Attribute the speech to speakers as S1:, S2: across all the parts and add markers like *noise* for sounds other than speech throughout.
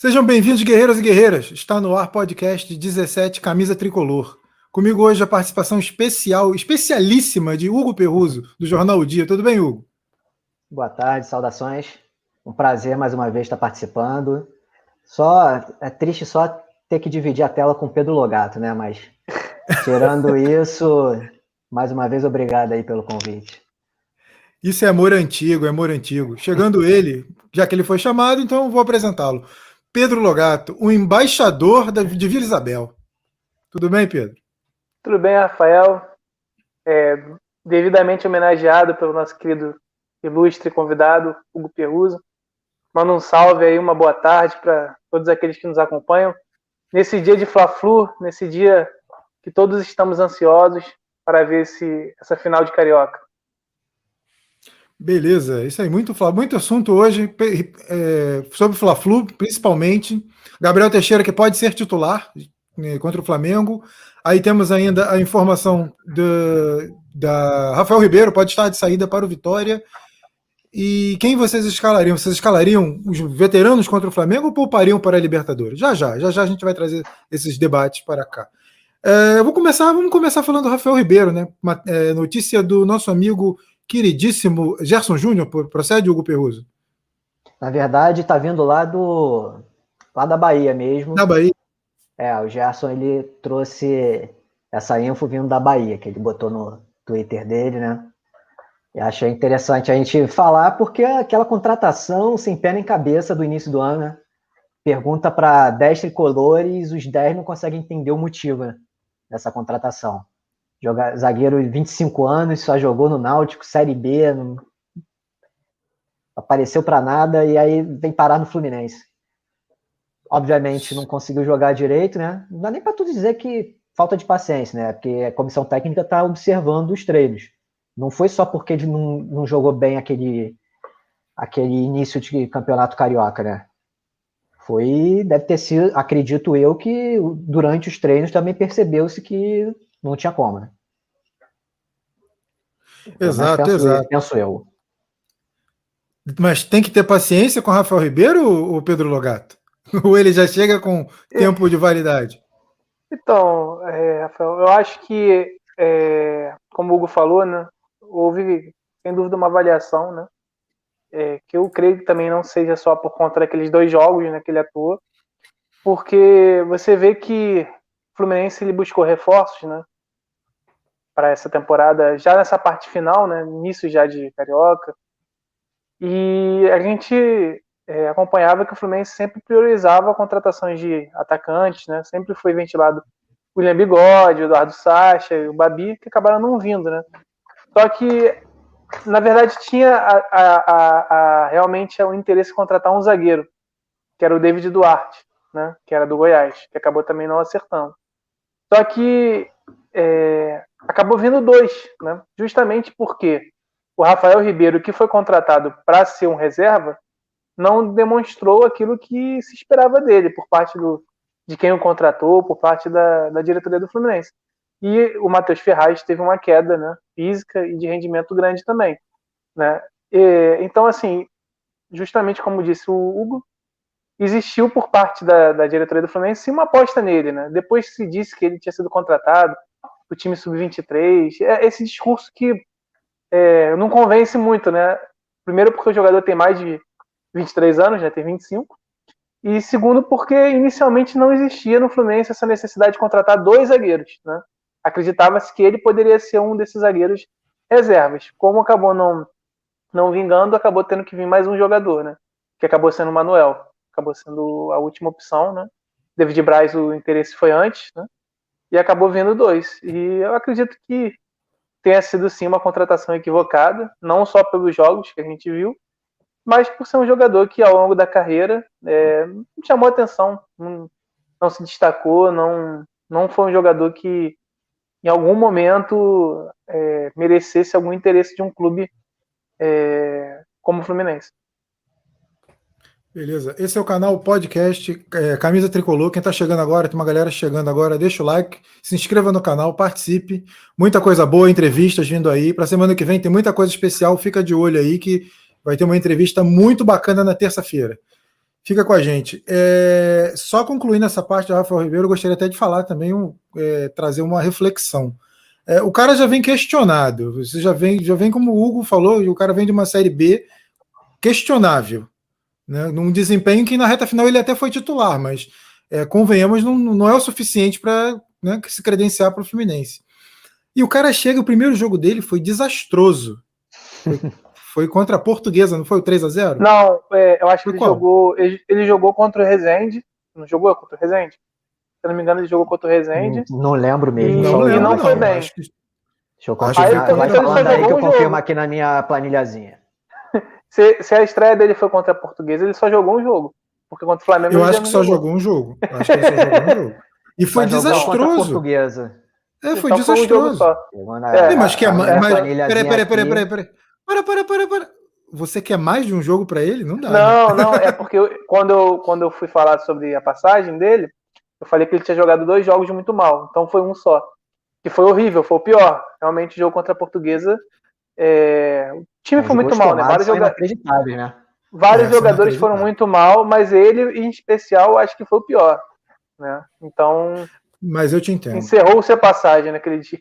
S1: Sejam bem-vindos, guerreiros e guerreiras. Está no ar podcast 17 Camisa Tricolor. Comigo hoje a participação especial, especialíssima de Hugo Perruso, do Jornal O Dia. Tudo bem, Hugo?
S2: Boa tarde, saudações. Um prazer mais uma vez estar participando. Só é triste só ter que dividir a tela com o Pedro Logato, né? Mas tirando *laughs* isso, mais uma vez obrigado aí pelo convite.
S1: Isso é amor antigo, é amor antigo. Chegando ele, já que ele foi chamado, então vou apresentá-lo. Pedro Logato, o embaixador de Vila Isabel. Tudo bem, Pedro?
S3: Tudo bem, Rafael. É, devidamente homenageado pelo nosso querido ilustre convidado, Hugo Perruso. Manda um salve aí, uma boa tarde para todos aqueles que nos acompanham. Nesse dia de Fla-Flu, nesse dia que todos estamos ansiosos para ver esse, essa final de Carioca.
S1: Beleza, isso aí, muito, muito assunto hoje é, sobre o Fla-Flu, principalmente. Gabriel Teixeira, que pode ser titular né, contra o Flamengo. Aí temos ainda a informação de, da Rafael Ribeiro, pode estar de saída para o Vitória. E quem vocês escalariam? Vocês escalariam os veteranos contra o Flamengo ou poupariam para a Libertadores? Já já, já já a gente vai trazer esses debates para cá. É, vou começar, vamos começar falando do Rafael Ribeiro, né? Uma, é, notícia do nosso amigo queridíssimo Gerson Júnior, procede, Hugo Perruso?
S2: Na verdade, está vindo lá do lá da Bahia mesmo.
S1: Da Bahia.
S2: É, o Gerson ele trouxe essa info vindo da Bahia, que ele botou no Twitter dele, né? E achei interessante a gente falar, porque aquela contratação sem pé nem cabeça do início do ano, né? Pergunta para 10 tricolores, os 10 não conseguem entender o motivo né, dessa contratação. Joga, zagueiro de 25 anos, só jogou no Náutico, Série B, não apareceu para nada e aí vem parar no Fluminense. Obviamente não conseguiu jogar direito, né? Não dá nem para tu dizer que falta de paciência, né? Porque a comissão técnica está observando os treinos. Não foi só porque ele não, não jogou bem aquele, aquele início de campeonato carioca, né? Foi, deve ter sido, acredito eu, que durante os treinos também percebeu-se que não tinha como, né?
S1: Exato, penso, exato.
S2: Penso eu.
S1: Mas tem que ter paciência com o Rafael Ribeiro ou Pedro Logato? *laughs* Ou ele já chega com tempo de validade?
S3: Então, é, Rafael, eu acho que, é, como o Hugo falou, né, houve, sem dúvida, uma avaliação, né, é, que eu creio que também não seja só por conta daqueles dois jogos né, que ele atuou, porque você vê que Fluminense ele buscou reforços, né? Para essa temporada, já nessa parte final, né? Início já de carioca. E a gente é, acompanhava que o Fluminense sempre priorizava contratações de atacantes, né? Sempre foi ventilado o William Bigode, o Eduardo Sacha e o Babi, que acabaram não vindo, né? Só que, na verdade, tinha a, a, a, realmente o interesse em contratar um zagueiro, que era o David Duarte, né? Que era do Goiás, que acabou também não acertando. Só que é, acabou vindo dois, né? justamente porque o Rafael Ribeiro, que foi contratado para ser um reserva, não demonstrou aquilo que se esperava dele por parte do, de quem o contratou, por parte da, da diretoria do Fluminense. E o Matheus Ferraz teve uma queda né, física e de rendimento grande também. Né? E, então, assim, justamente como disse o Hugo, existiu por parte da, da diretoria do Fluminense uma aposta nele, né? Depois se disse que ele tinha sido contratado o time sub-23, é esse discurso que é, não convence muito, né? Primeiro porque o jogador tem mais de 23 anos, já tem 25, e segundo porque inicialmente não existia no Fluminense essa necessidade de contratar dois zagueiros, né? Acreditava-se que ele poderia ser um desses zagueiros reservas. Como acabou não não vingando, acabou tendo que vir mais um jogador, né? Que acabou sendo o Manuel acabou sendo a última opção, né? David Braz, o interesse foi antes, né? E acabou vindo dois. E eu acredito que tenha sido sim uma contratação equivocada, não só pelos jogos que a gente viu, mas por ser um jogador que ao longo da carreira é, chamou atenção, não, não, se destacou, não, não foi um jogador que em algum momento é, merecesse algum interesse de um clube é, como o Fluminense.
S1: Beleza. Esse é o canal podcast é, Camisa Tricolor. Quem está chegando agora, tem uma galera chegando agora, deixa o like, se inscreva no canal, participe. Muita coisa boa, entrevistas vindo aí. Para semana que vem tem muita coisa especial. Fica de olho aí que vai ter uma entrevista muito bacana na terça-feira. Fica com a gente. É, só concluindo essa parte do Rafael Ribeiro, eu gostaria até de falar também, um, é, trazer uma reflexão. É, o cara já vem questionado, você já vem, já vem como o Hugo falou, o cara vem de uma série B questionável, né, num desempenho que na reta final ele até foi titular, mas é, convenhamos, não, não é o suficiente para né, se credenciar para o Fluminense. E o cara chega, o primeiro jogo dele foi desastroso. Foi, *laughs* foi contra a Portuguesa, não foi o 3 a 0
S3: Não, é, eu acho que ele jogou, ele, ele, jogou contra o Rezende. Não jogou contra o Rezende? Se eu não me engano, ele jogou contra o Rezende.
S2: Não, não lembro mesmo.
S3: E não,
S2: lembro,
S3: e não foi bem.
S2: Que... Deixa eu confirmar. Falando aí que eu confirmo aqui na minha planilhazinha.
S3: Se, se, a estreia dele foi contra a Portuguesa, ele só jogou um jogo. Porque contra o Flamengo
S1: Eu acho que só jogou. um jogo. Eu acho que ele só jogou um jogo. E foi Mas desastroso.
S2: Portuguesa.
S1: É, foi então desastroso. Foi um é, mas que é mais. Peraí, peraí, peraí, peraí, peraí. Para, para, para, para. Você quer mais de um jogo para ele? Não dá.
S3: Não, né? *laughs* não, é porque eu, quando, eu, quando eu fui falar sobre a passagem dele, eu falei que ele tinha jogado dois jogos muito mal, então foi um só. Que foi horrível, foi o pior. Realmente, o jogo contra a portuguesa. É... O time foi muito mal, né? Vários, joga... né? Vários é, jogadores foram muito mal, mas ele, em especial, acho que foi o pior. Né? Então.
S1: Mas eu te entendo.
S3: Encerrou-se a passagem naquele dia.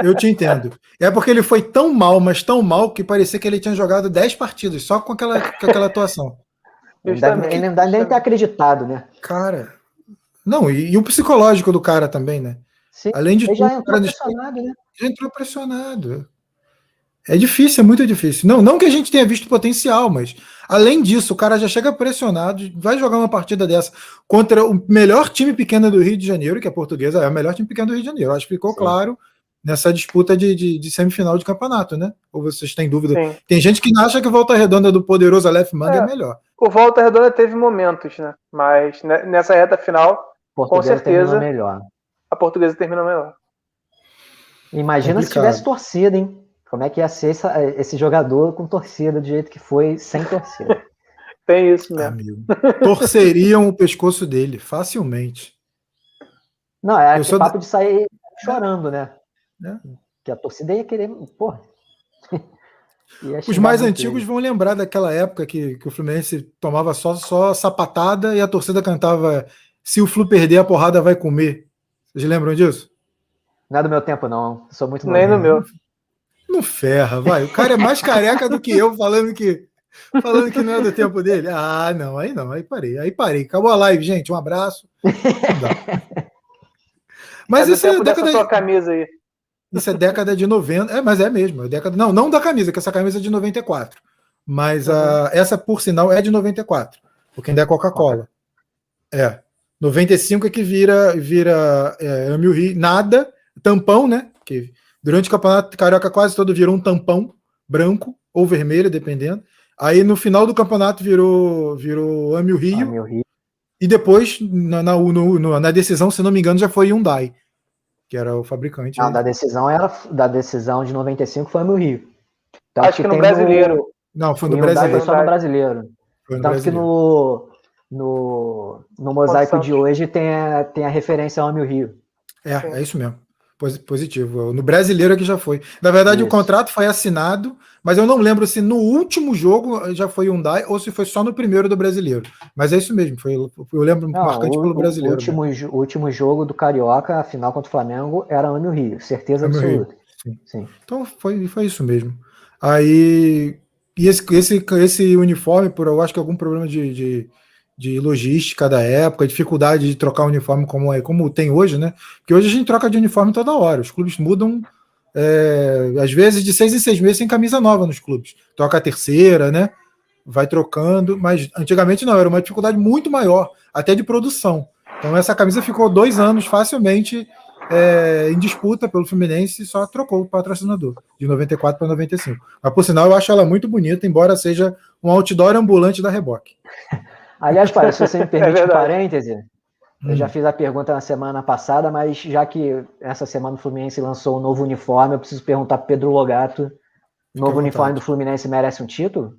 S1: eu, eu, te entendo. É porque ele foi tão mal, mas tão mal, que parecia que ele tinha jogado 10 partidas só com aquela, com aquela atuação.
S2: Ele, ele não dá nem ter acreditado, né?
S1: Cara. Não, e, e, o psicológico do cara também, né?
S2: Sim, Além de ele tudo, já entrou pressionado, né?
S1: Já entrou pressionado. É difícil, é muito difícil. Não, não que a gente tenha visto potencial, mas além disso, o cara já chega pressionado, vai jogar uma partida dessa contra o melhor time pequeno do Rio de Janeiro, que é a portuguesa, é o melhor time pequeno do Rio de Janeiro. Acho que ficou Sim. claro nessa disputa de, de, de, semifinal de campeonato, né? Ou vocês têm dúvida? Sim. Tem gente que acha que Volta Redonda do poderoso Aleph Manga é, é, melhor.
S3: O Volta Redonda teve momentos, né? Mas nessa reta final, com certeza, melhor. a portuguesa terminou melhor.
S2: Imagina Complicado. se tivesse torcida, hein? Como é que ia ser essa, esse jogador com torcida do jeito que foi sem torcida? *laughs*
S3: Tem isso mesmo.
S1: Torceriam o pescoço dele facilmente.
S2: Não, é aquele papo de sair chorando, né? É. Que a torcida ia querer. Porra. *laughs*
S1: ia Os mais antigos ele. vão lembrar daquela época que, que o Fluminense tomava só, só sapatada e a torcida cantava: Se o Flu perder, a porrada vai comer. Vocês lembram disso?
S2: Não é do meu tempo, não. sou muito
S3: Nem no meu.
S1: Não ferra, vai. O cara é mais careca do que eu falando que falando que não é do tempo dele. Ah, não, aí não, aí parei, aí parei. Acabou a live, gente. Um abraço. *laughs*
S3: Mas é isso é década sua camisa aí.
S1: Isso é década de 90. É, mas é mesmo, é década Não, não da camisa, que essa camisa é de 94. Mas uhum. a, essa por sinal é de 94, porque ainda é Coca-Cola. É. 95 é que vira vira é, Rio, nada, tampão, né? Que Durante o campeonato carioca quase todo virou um tampão branco ou vermelho, dependendo. Aí no final do campeonato virou virou Ame o Rio. Ame o Rio. E depois, na, na, no, na, decisão, se não me engano, já foi Hyundai, que era o fabricante.
S2: Não, da decisão era da decisão de 95 foi Ame o Rio.
S3: Tanto Acho que, que no brasileiro. No...
S1: Não, foi no Hyundai brasileiro.
S2: Foi só no brasileiro. Foi no Tanto brasileiro. que no, no, no mosaico de hoje tem a, tem a referência ao Ame o Rio.
S1: É, é isso mesmo. Positivo. No brasileiro é que já foi. Na verdade, Isso. o contrato foi assinado, mas eu não lembro se no último jogo já foi Hyundai ou se foi só no primeiro do brasileiro. Mas é isso mesmo. Foi, eu lembro não, marcante o, pelo brasileiro.
S2: O último, último jogo do Carioca, a final contra o Flamengo, era no Rio. Certeza absoluta.
S1: Sim. Sim. Então foi, foi isso mesmo. Aí. E esse, esse, esse uniforme, por eu acho que algum problema de, de de logística da época, dificuldade de trocar uniforme como é como tem hoje, né? Porque hoje a gente troca de uniforme toda hora. Os clubes mudam é, às vezes de seis em seis meses sem camisa nova nos clubes. Troca a terceira, né? Vai trocando, mas antigamente não, era uma dificuldade muito maior, até de produção. Então essa camisa ficou dois anos facilmente é, em disputa pelo Fluminense e só trocou o patrocinador, de 94 para 95. Mas por sinal, eu acho ela muito bonita, embora seja um outdoor ambulante da reboque. *laughs*
S2: Aliás, para, se você me *laughs* permite é um parêntese, hum. eu já hum. fiz a pergunta na semana passada, mas já que essa semana o Fluminense lançou um novo uniforme, eu preciso perguntar para Pedro Logato: o novo uniforme do Fluminense merece um título?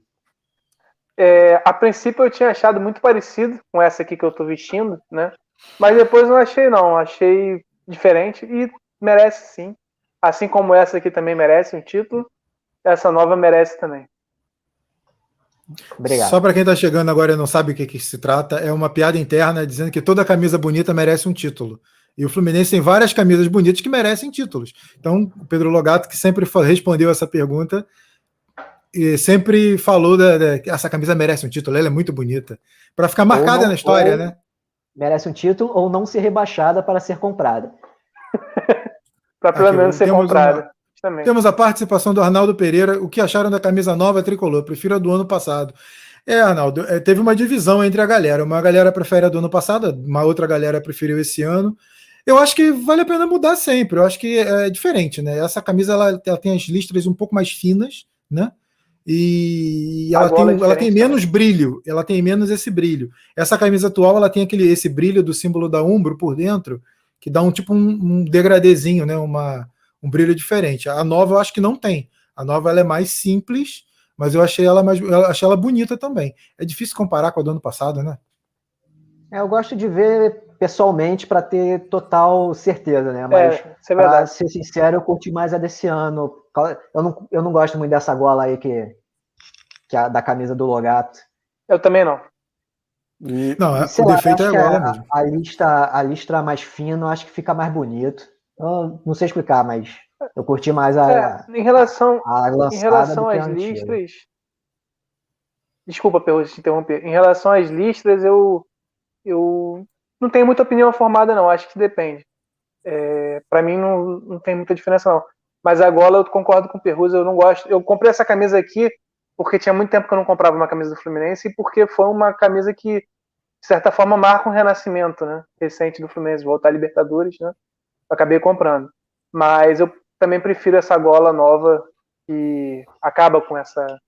S3: É, a princípio eu tinha achado muito parecido com essa aqui que eu estou vestindo, né? Mas depois não achei, não. Achei diferente e merece sim. Assim como essa aqui também merece um título, essa nova merece também.
S1: Obrigado. Só para quem está chegando agora e não sabe o que, que se trata, é uma piada interna dizendo que toda camisa bonita merece um título. E o Fluminense tem várias camisas bonitas que merecem títulos. Então, o Pedro Logato, que sempre respondeu essa pergunta, e sempre falou da, da, que essa camisa merece um título, ela é muito bonita. Para ficar marcada não, na história, né?
S2: Merece um título ou não ser rebaixada para ser comprada. *laughs*
S3: para pelo menos ser comprada.
S1: Uma, temos a participação do Arnaldo Pereira. O que acharam da camisa nova tricolor? Prefiro a do ano passado. É, Arnaldo, é, teve uma divisão entre a galera. Uma galera prefere a do ano passado, uma outra galera preferiu esse ano. Eu acho que vale a pena mudar sempre. Eu acho que é diferente, né? Essa camisa ela, ela tem as listras um pouco mais finas, né? E ela tem, é ela tem menos também. brilho, ela tem menos esse brilho. Essa camisa atual ela tem aquele esse brilho do símbolo da Umbro por dentro, que dá um tipo um, um degradezinho, né? Uma, um brilho diferente. A nova eu acho que não tem. A nova ela é mais simples, mas eu achei ela mais, eu achei ela bonita também. É difícil comparar com a do ano passado, né?
S2: É, eu gosto de ver pessoalmente para ter total certeza, né? Mas é, é para ser sincero, eu curti mais a desse ano. Eu não, eu não gosto muito dessa gola aí que, que a da camisa do Logato.
S3: Eu também não.
S1: E, não, e, o lá, defeito é a
S2: mesmo. A lista, a listra mais fina, acho que fica mais bonito. Eu não sei explicar, mas eu curti mais a. É,
S3: em relação, a em relação às listras. Desculpa, Perro, te interromper. Em relação às listras, eu, eu não tenho muita opinião formada, não. Acho que depende. É, para mim, não, não tem muita diferença, não. Mas agora eu concordo com o Perruso, eu não gosto. Eu comprei essa camisa aqui porque tinha muito tempo que eu não comprava uma camisa do Fluminense e porque foi uma camisa que, de certa forma, marca um renascimento né, recente do Fluminense, voltar a Libertadores, né? Acabei comprando. Mas eu também prefiro essa gola nova que acaba com essa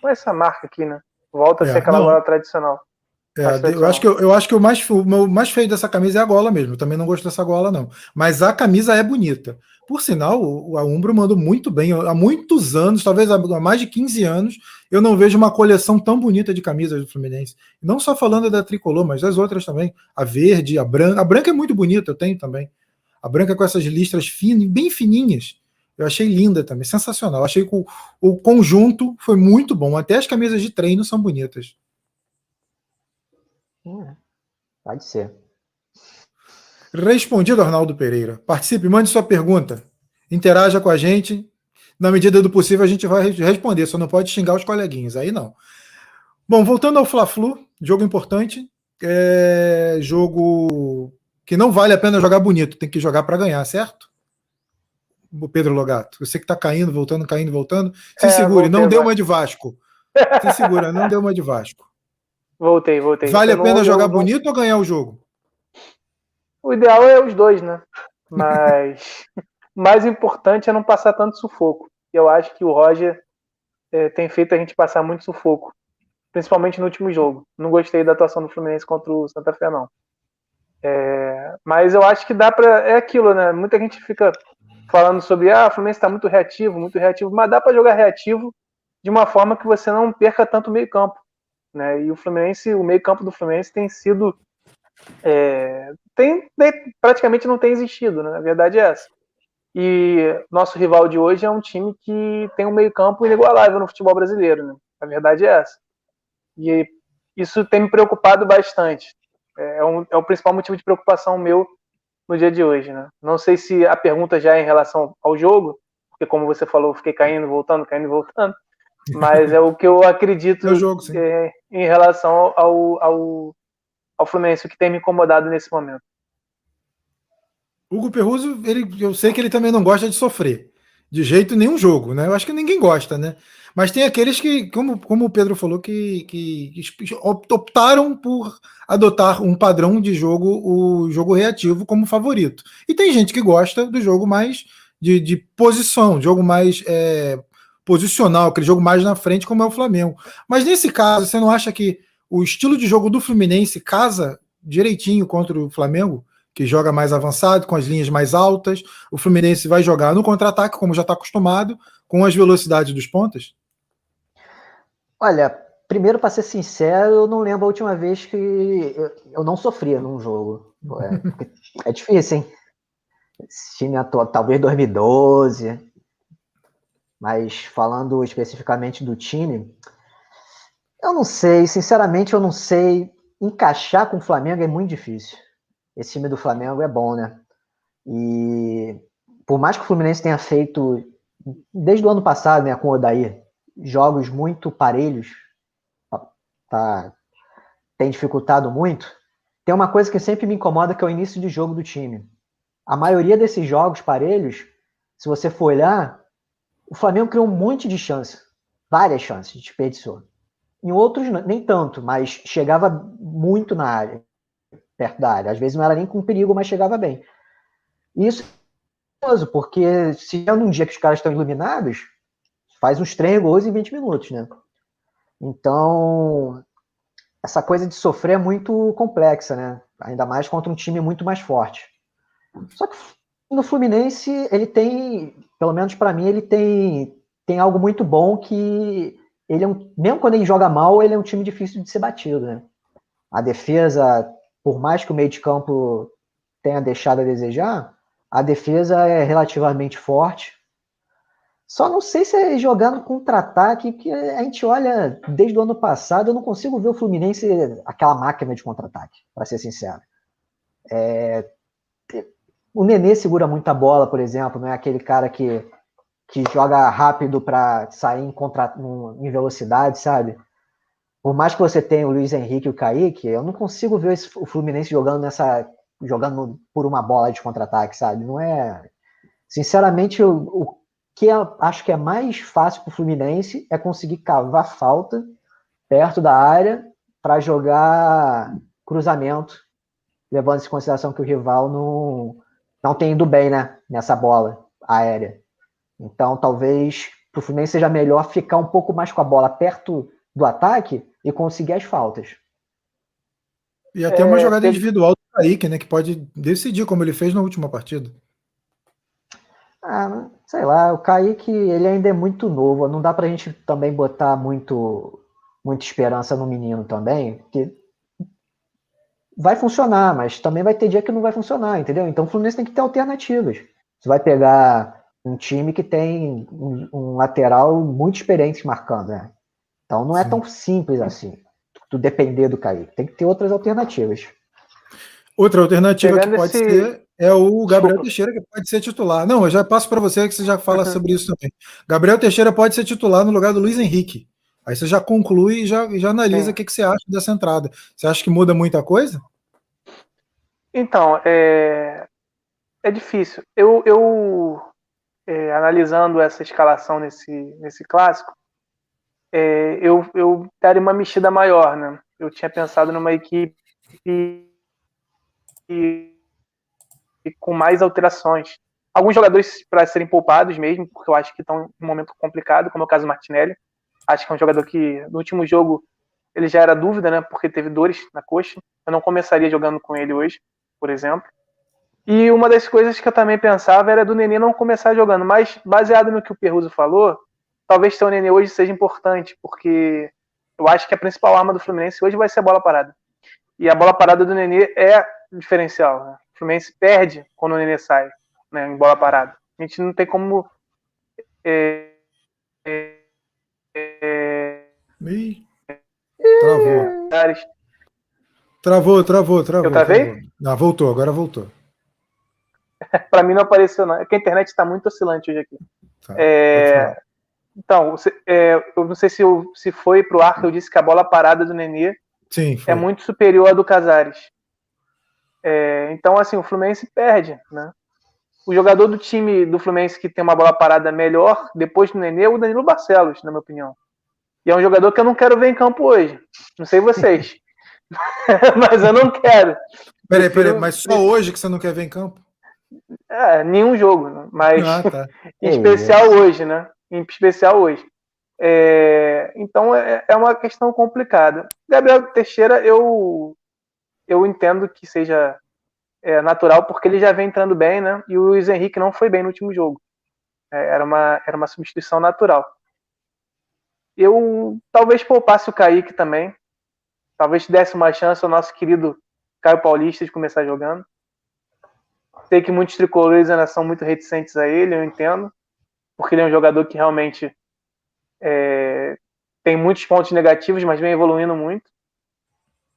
S3: com essa marca aqui, né? Volta a é, ser aquela não. gola tradicional.
S1: É, eu acho que, eu, eu acho que o, mais, o mais feio dessa camisa é a gola mesmo. Eu também não gosto dessa gola, não. Mas a camisa é bonita. Por sinal, o, a Umbro mandou muito bem. Há muitos anos, talvez há mais de 15 anos, eu não vejo uma coleção tão bonita de camisas do Fluminense. Não só falando da tricolor, mas das outras também. A verde, a branca. A branca é muito bonita, eu tenho também. A branca com essas listras finas, bem fininhas. Eu achei linda também, sensacional. Achei que o, o conjunto foi muito bom. Até as camisas de treino são bonitas.
S2: É, pode ser.
S1: Respondido, Arnaldo Pereira. Participe, mande sua pergunta. Interaja com a gente. Na medida do possível, a gente vai responder. Só não pode xingar os coleguinhas. Aí não. Bom, voltando ao Fla-Flu, jogo importante. É jogo que não vale a pena jogar bonito, tem que jogar para ganhar, certo? O Pedro Logato. Você que está caindo, voltando, caindo, voltando. Se é, segure, não deu uma de Vasco. Se segura, não deu uma de Vasco.
S3: Voltei, voltei.
S1: Vale a pena jogar bonito ou ganhar o jogo?
S3: O ideal é os dois, né? Mas *laughs* mais importante é não passar tanto sufoco. Eu acho que o Roger é, tem feito a gente passar muito sufoco, principalmente no último jogo. Não gostei da atuação do Fluminense contra o Santa Fé, não. É, mas eu acho que dá para é aquilo, né? Muita gente fica falando sobre ah, o Fluminense está muito reativo, muito reativo, mas dá para jogar reativo de uma forma que você não perca tanto o meio campo. Né? E o Fluminense, o meio-campo do Fluminense tem sido. É, tem, praticamente não tem existido, né? A verdade é essa. E nosso rival de hoje é um time que tem um meio-campo inigualável no futebol brasileiro, né? A verdade é essa. E isso tem me preocupado bastante. É, é, um, é o principal motivo de preocupação meu no dia de hoje, né? Não sei se a pergunta já é em relação ao jogo, porque como você falou, eu fiquei caindo, voltando, caindo, voltando. Mas é o que eu acredito *laughs*
S1: é jogo,
S3: é, em relação ao, ao, ao Fluminense, o que tem me incomodado nesse momento.
S1: Hugo Perruso, ele, eu sei que ele também não gosta de sofrer. De jeito nenhum jogo, né? Eu acho que ninguém gosta, né? Mas tem aqueles que, como, como o Pedro falou, que, que optaram por adotar um padrão de jogo, o jogo reativo, como favorito. E tem gente que gosta do jogo mais de, de posição, jogo mais é, posicional, aquele jogo mais na frente, como é o Flamengo. Mas nesse caso, você não acha que o estilo de jogo do Fluminense casa direitinho contra o Flamengo, que joga mais avançado, com as linhas mais altas? O Fluminense vai jogar no contra-ataque, como já está acostumado, com as velocidades dos pontas?
S2: Olha, primeiro, para ser sincero, eu não lembro a última vez que eu, não sofria num jogo. É, é difícil, hein? Esse time atual, talvez 2012, mas falando especificamente do time, Eu não sei, sinceramente, eu não sei. Encaixar com o Flamengo é muito difícil. Esse time do Flamengo é bom, né? E por mais que o Fluminense tenha feito, desde o ano passado, né, com o Odair, jogos muito parelhos, tá, tem dificultado muito, tem uma coisa que sempre me incomoda que é o início de jogo do time. A maioria desses jogos parelhos, se você for olhar, o Flamengo criou um monte de chances, várias chances, desperdiçou. Em outros, nem tanto, mas chegava muito na área, perto da área. Às vezes não era nem com perigo, mas chegava bem. Isso é curioso, porque se é num dia que os caras estão iluminados, faz uns 3 gols em 20 minutos, né? Então, essa coisa de sofrer é muito complexa, né? Ainda mais contra um time muito mais forte. Só que no Fluminense, ele tem, pelo menos para mim, ele tem, tem algo muito bom que ele é um, mesmo quando ele joga mal, ele é um time difícil de ser batido, né? A defesa, por mais que o meio de campo tenha deixado a desejar, a defesa é relativamente forte. Só não sei se é contra-ataque, que a gente olha desde o ano passado, eu não consigo ver o Fluminense aquela máquina de contra-ataque, para ser sincero. É, o Nenê segura muita bola, por exemplo, não é aquele cara que, que joga rápido para sair em, contra, em velocidade, sabe? Por mais que você tenha o Luiz Henrique e o Kaique, eu não consigo ver o Fluminense jogando nessa jogando por uma bola de contra-ataque, sabe? Não é. Sinceramente, o, o que eu acho que é mais fácil para o Fluminense é conseguir cavar falta perto da área para jogar cruzamento, levando em consideração que o rival não, não tem ido bem né, nessa bola aérea. Então, talvez para o Fluminense seja melhor ficar um pouco mais com a bola perto do ataque e conseguir as faltas.
S1: E até uma é, jogada individual do Kaique, né? Que pode decidir, como ele fez na última partida.
S2: Ah, sei lá, o Kaique ele ainda é muito novo. Não dá pra gente também botar muito, muita esperança no menino também, porque vai funcionar, mas também vai ter dia que não vai funcionar, entendeu? Então o Fluminense tem que ter alternativas. Você vai pegar um time que tem um, um lateral muito experiente marcando, né? Então não é Sim. tão simples assim tu depender do Kaique. Tem que ter outras alternativas.
S1: Outra alternativa Pegando que pode esse... ser é o Gabriel. Teixeira, que pode ser titular. Não, eu já passo para você que você já fala sobre isso também. Gabriel Teixeira pode ser titular no lugar do Luiz Henrique. Aí você já conclui e já, já analisa o que, que você acha dessa entrada. Você acha que muda muita coisa?
S3: Então, é, é difícil. Eu, eu é, analisando essa escalação nesse, nesse clássico, é, eu, eu daria uma mexida maior, né? Eu tinha pensado numa equipe e, e com mais alterações. Alguns jogadores para serem poupados mesmo, porque eu acho que estão em um momento complicado, como é o caso do Martinelli. Acho que é um jogador que no último jogo ele já era dúvida, né? Porque teve dores na coxa. Eu não começaria jogando com ele hoje, por exemplo. E uma das coisas que eu também pensava era do Nenê não começar jogando, mas baseado no que o Perruso falou, talvez ter o Nenê hoje seja importante, porque eu acho que a principal arma do Fluminense hoje vai ser a bola parada. E a bola parada do Nenê é diferencial. Né? O Fluminense perde quando o Nenê sai né, em bola parada. A gente não tem como. É, é,
S1: é, travou. Travou, travou, travou.
S3: Eu travei? Travou.
S1: Ah, voltou, agora voltou. *laughs*
S3: Para mim não apareceu, não. É que a internet está muito oscilante hoje aqui. Tá, é, então, é, eu não sei se, eu, se foi para o ar que eu disse que a bola parada do Nenê
S1: Sim,
S3: é muito superior à do Casares. É, então, assim, o Fluminense perde, né? O jogador do time do Fluminense que tem uma bola parada melhor, depois do Nenê, é o Danilo Barcelos, na minha opinião. E é um jogador que eu não quero ver em campo hoje. Não sei vocês. *laughs* mas eu não quero.
S1: Peraí, peraí, mas só hoje que você não quer ver em campo?
S3: É, nenhum jogo, né? mas ah, tá. *laughs* em especial hoje, né? em especial hoje. É, então é, é, uma questão complicada. Gabriel Teixeira, eu, eu entendo que seja é, natural, porque ele já vem entrando bem, né? E o Luiz Henrique não foi bem no último jogo. É, era, uma, era uma substituição natural. Eu talvez poupasse o Kaique também. Talvez desse uma chance ao nosso querido Caio Paulista de começar jogando. Sei que muitos tricolores ainda são muito reticentes a ele, eu entendo porque ele é um jogador que realmente é, tem muitos pontos negativos, mas vem evoluindo muito.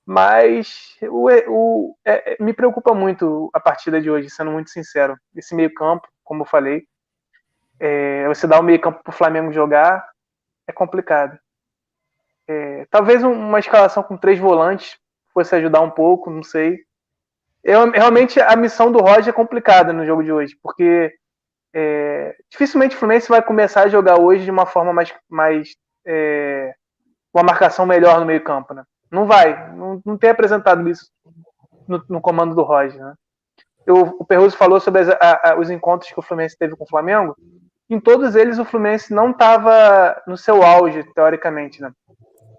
S3: Mas o, o é, é, me preocupa muito a partida de hoje, sendo muito sincero. Esse meio-campo, como eu falei, é, você dá o meio-campo para o Flamengo jogar é complicado. É, talvez uma escalação com três volantes fosse ajudar um pouco, não sei. Eu, realmente a missão do Roger é complicada no jogo de hoje, porque é, dificilmente o Fluminense vai começar a jogar hoje de uma forma mais, mais é, uma marcação melhor no meio campo, né? Não vai, não, não tem apresentado isso no, no comando do Roger, né? Eu, o Perruso falou sobre as, a, a, os encontros que o Fluminense teve com o Flamengo. Em todos eles, o Fluminense não estava no seu auge, teoricamente. Né?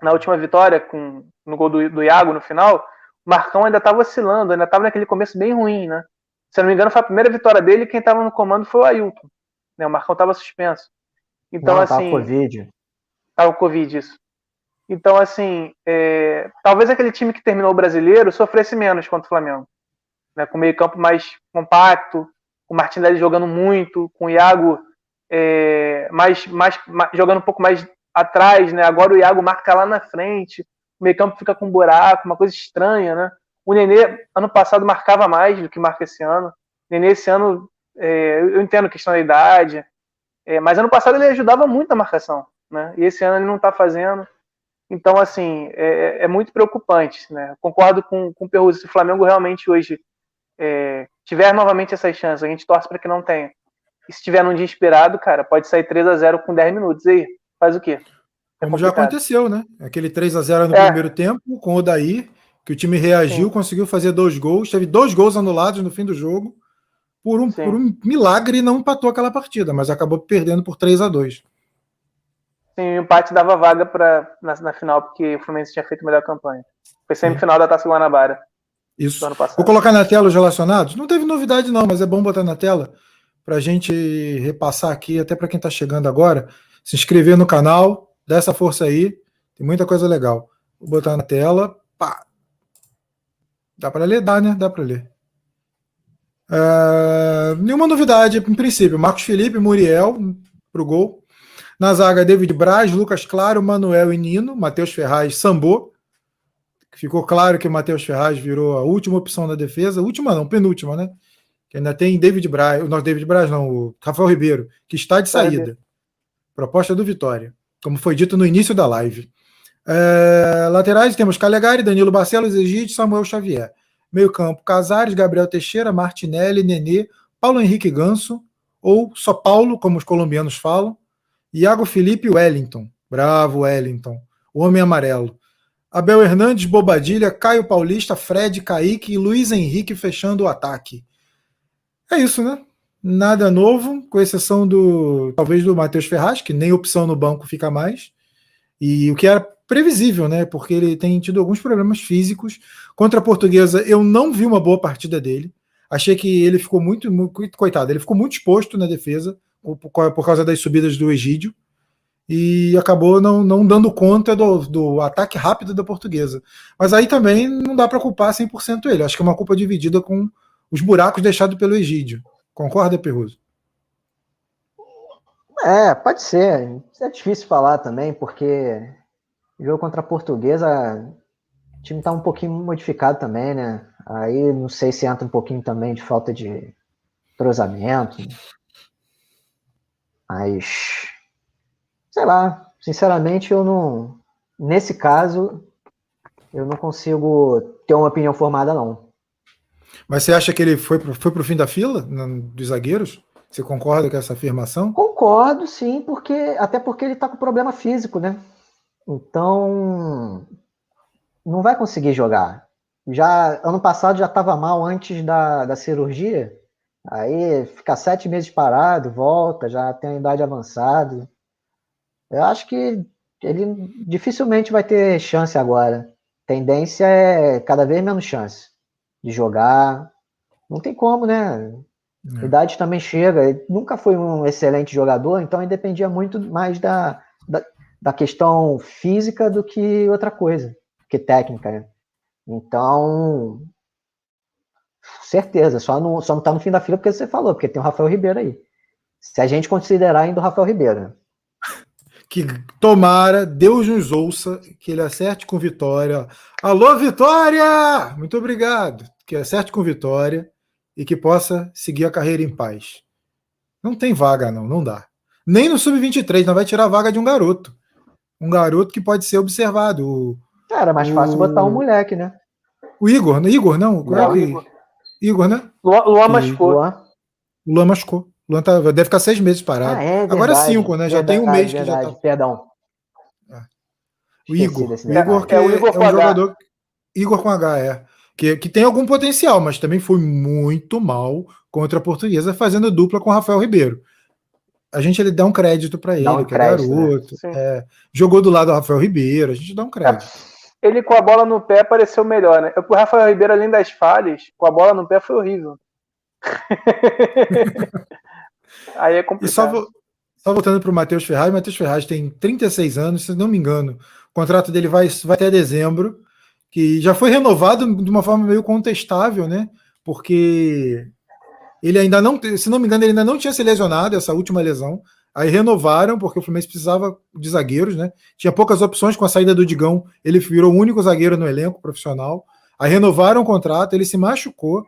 S3: Na última vitória, com, no gol do, do Iago no final, o Marcão ainda estava oscilando, ainda estava naquele começo bem ruim. Né? Se eu não me engano, foi a primeira vitória dele quem estava no comando foi o Ailton. Né? O Marcão estava suspenso. Então, não, assim. Tava
S2: Covid.
S3: Tava Covid, isso. Então, assim, é, talvez aquele time que terminou o brasileiro sofresse menos contra o Flamengo né, com meio campo mais compacto, com o Martinelli jogando muito, com o Iago é, mais, mais, mais, jogando um pouco mais atrás, né? Agora o Iago marca lá na frente, o meio campo fica com um buraco, uma coisa estranha, né? O Nenê, ano passado, marcava mais do que marca esse ano. O Nenê, esse ano, é, eu entendo a questão da idade, é, mas ano passado ele ajudava muito a marcação, né? E esse ano ele não está fazendo. Então, assim, é, é, muito preocupante, né? Concordo com, com o Perruzzi. Se o Flamengo realmente hoje é, tiver novamente essas chances, a gente torce para que não tenha. E se tiver num dia esperado, cara, pode sair 3 a 0 com 10 minutos. E aí, faz o quê?
S1: É Como já aconteceu, né? Aquele 3 a 0 no é. primeiro tempo, com o Daí, que o time reagiu, Sim. conseguiu fazer dois gols, teve dois gols anulados no fim do jogo. Por um, por um milagre não empatou aquela partida, mas acabou perdendo por 3 a 2
S3: Sim, o empate dava vaga pra, na, na final, porque o Fluminense tinha feito melhor campanha. Foi semifinal da Taça Guanabara.
S1: Isso. Vou colocar na tela os relacionados. Não teve novidade, não, mas é bom botar na tela para a gente repassar aqui, até para quem está chegando agora. Se inscrever no canal, dá essa força aí. Tem muita coisa legal. Vou botar na tela. Pá. Dá para ler? Dá, né? Dá para ler. Uh, nenhuma novidade, em princípio. Marcos Felipe, Muriel para o gol. Na zaga, David Braz, Lucas Claro, Manuel e Nino. Matheus Ferraz, Sambô. Ficou claro que o Matheus Ferraz virou a última opção da defesa, última não, penúltima, né? Que ainda tem David Braz, o nosso David Braz não, o Rafael Ribeiro, que está de saída. Proposta do Vitória, como foi dito no início da live. É, laterais temos Calegari, Danilo Barcelos, Egito, Samuel Xavier. Meio campo, Casares, Gabriel Teixeira, Martinelli, Nenê, Paulo Henrique Ganso, ou só Paulo, como os colombianos falam, Iago Felipe Wellington. Bravo, Wellington. O Homem Amarelo. Abel Hernandes, Bobadilha, Caio Paulista, Fred, Kaique e Luiz Henrique fechando o ataque. É isso, né? Nada novo, com exceção do talvez do Matheus Ferraz, que nem opção no banco fica mais. E o que era previsível, né? Porque ele tem tido alguns problemas físicos. Contra a portuguesa, eu não vi uma boa partida dele. Achei que ele ficou muito, muito coitado, ele ficou muito exposto na defesa por, por causa das subidas do Egídio e acabou não, não dando conta do, do ataque rápido da portuguesa. Mas aí também não dá para culpar 100% ele. Acho que é uma culpa dividida com os buracos deixados pelo Egídio. Concorda, Perruso?
S2: É, pode ser. É difícil falar também, porque jogo contra a portuguesa, o time está um pouquinho modificado também, né? Aí não sei se entra um pouquinho também de falta de entrosamento. Mas sei lá, sinceramente eu não. Nesse caso, eu não consigo ter uma opinião formada, não.
S1: Mas você acha que ele foi para foi o fim da fila dos zagueiros? Você concorda com essa afirmação?
S2: Concordo, sim, porque até porque ele está com problema físico, né? Então não vai conseguir jogar. Já ano passado já estava mal antes da, da cirurgia. Aí fica sete meses parado, volta, já tem a idade avançada. Eu acho que ele dificilmente vai ter chance agora. Tendência é cada vez menos chance de jogar. Não tem como, né? É. Idade também chega. Ele nunca foi um excelente jogador, então ele dependia muito mais da, da, da questão física do que outra coisa, que técnica. Né? Então, certeza, só não, só não tá no fim da fila porque você falou, porque tem o Rafael Ribeiro aí. Se a gente considerar ainda o Rafael Ribeiro. Né?
S1: que tomara, Deus nos ouça, que ele acerte com vitória. Alô, Vitória! Muito obrigado. Que acerte com vitória e que possa seguir a carreira em paz. Não tem vaga, não, não dá. Nem no Sub-23, não vai tirar a vaga de um garoto. Um garoto que pode ser observado. O,
S2: Era mais fácil o... botar um moleque, né?
S1: O Igor, né? Igor, não? não é Igor. Igor, né?
S3: Luan, Luan machucou. Luan.
S1: Luan machucou. Luan tá, deve ficar seis meses parado. Ah, é, verdade, Agora cinco, né? Já verdade, tem um mês verdade, que já tá.
S2: Perdão.
S1: É. O Igor. O Igor, que é, é, o Igor é um jogador. Igor com H, é. Que, que tem algum potencial, mas também foi muito mal contra a portuguesa, fazendo dupla com o Rafael Ribeiro. A gente ele dá um crédito para ele, um que é crédito, é garoto. Né? É, jogou do lado do Rafael Ribeiro, a gente dá um crédito.
S3: Ele com a bola no pé pareceu melhor, né? O Rafael Ribeiro, além das falhas, com a bola no pé foi horrível. *laughs* Aí é complicado. E
S1: só, só voltando para o Matheus Ferraz, Matheus Ferraz tem 36 anos, se não me engano. O contrato dele vai, vai até dezembro, que já foi renovado de uma forma meio contestável, né? Porque ele ainda não, se não me engano, ele ainda não tinha se lesionado, essa última lesão. Aí renovaram, porque o Fluminense precisava de zagueiros, né? Tinha poucas opções com a saída do Digão, ele virou o único zagueiro no elenco profissional. Aí renovaram o contrato, ele se machucou.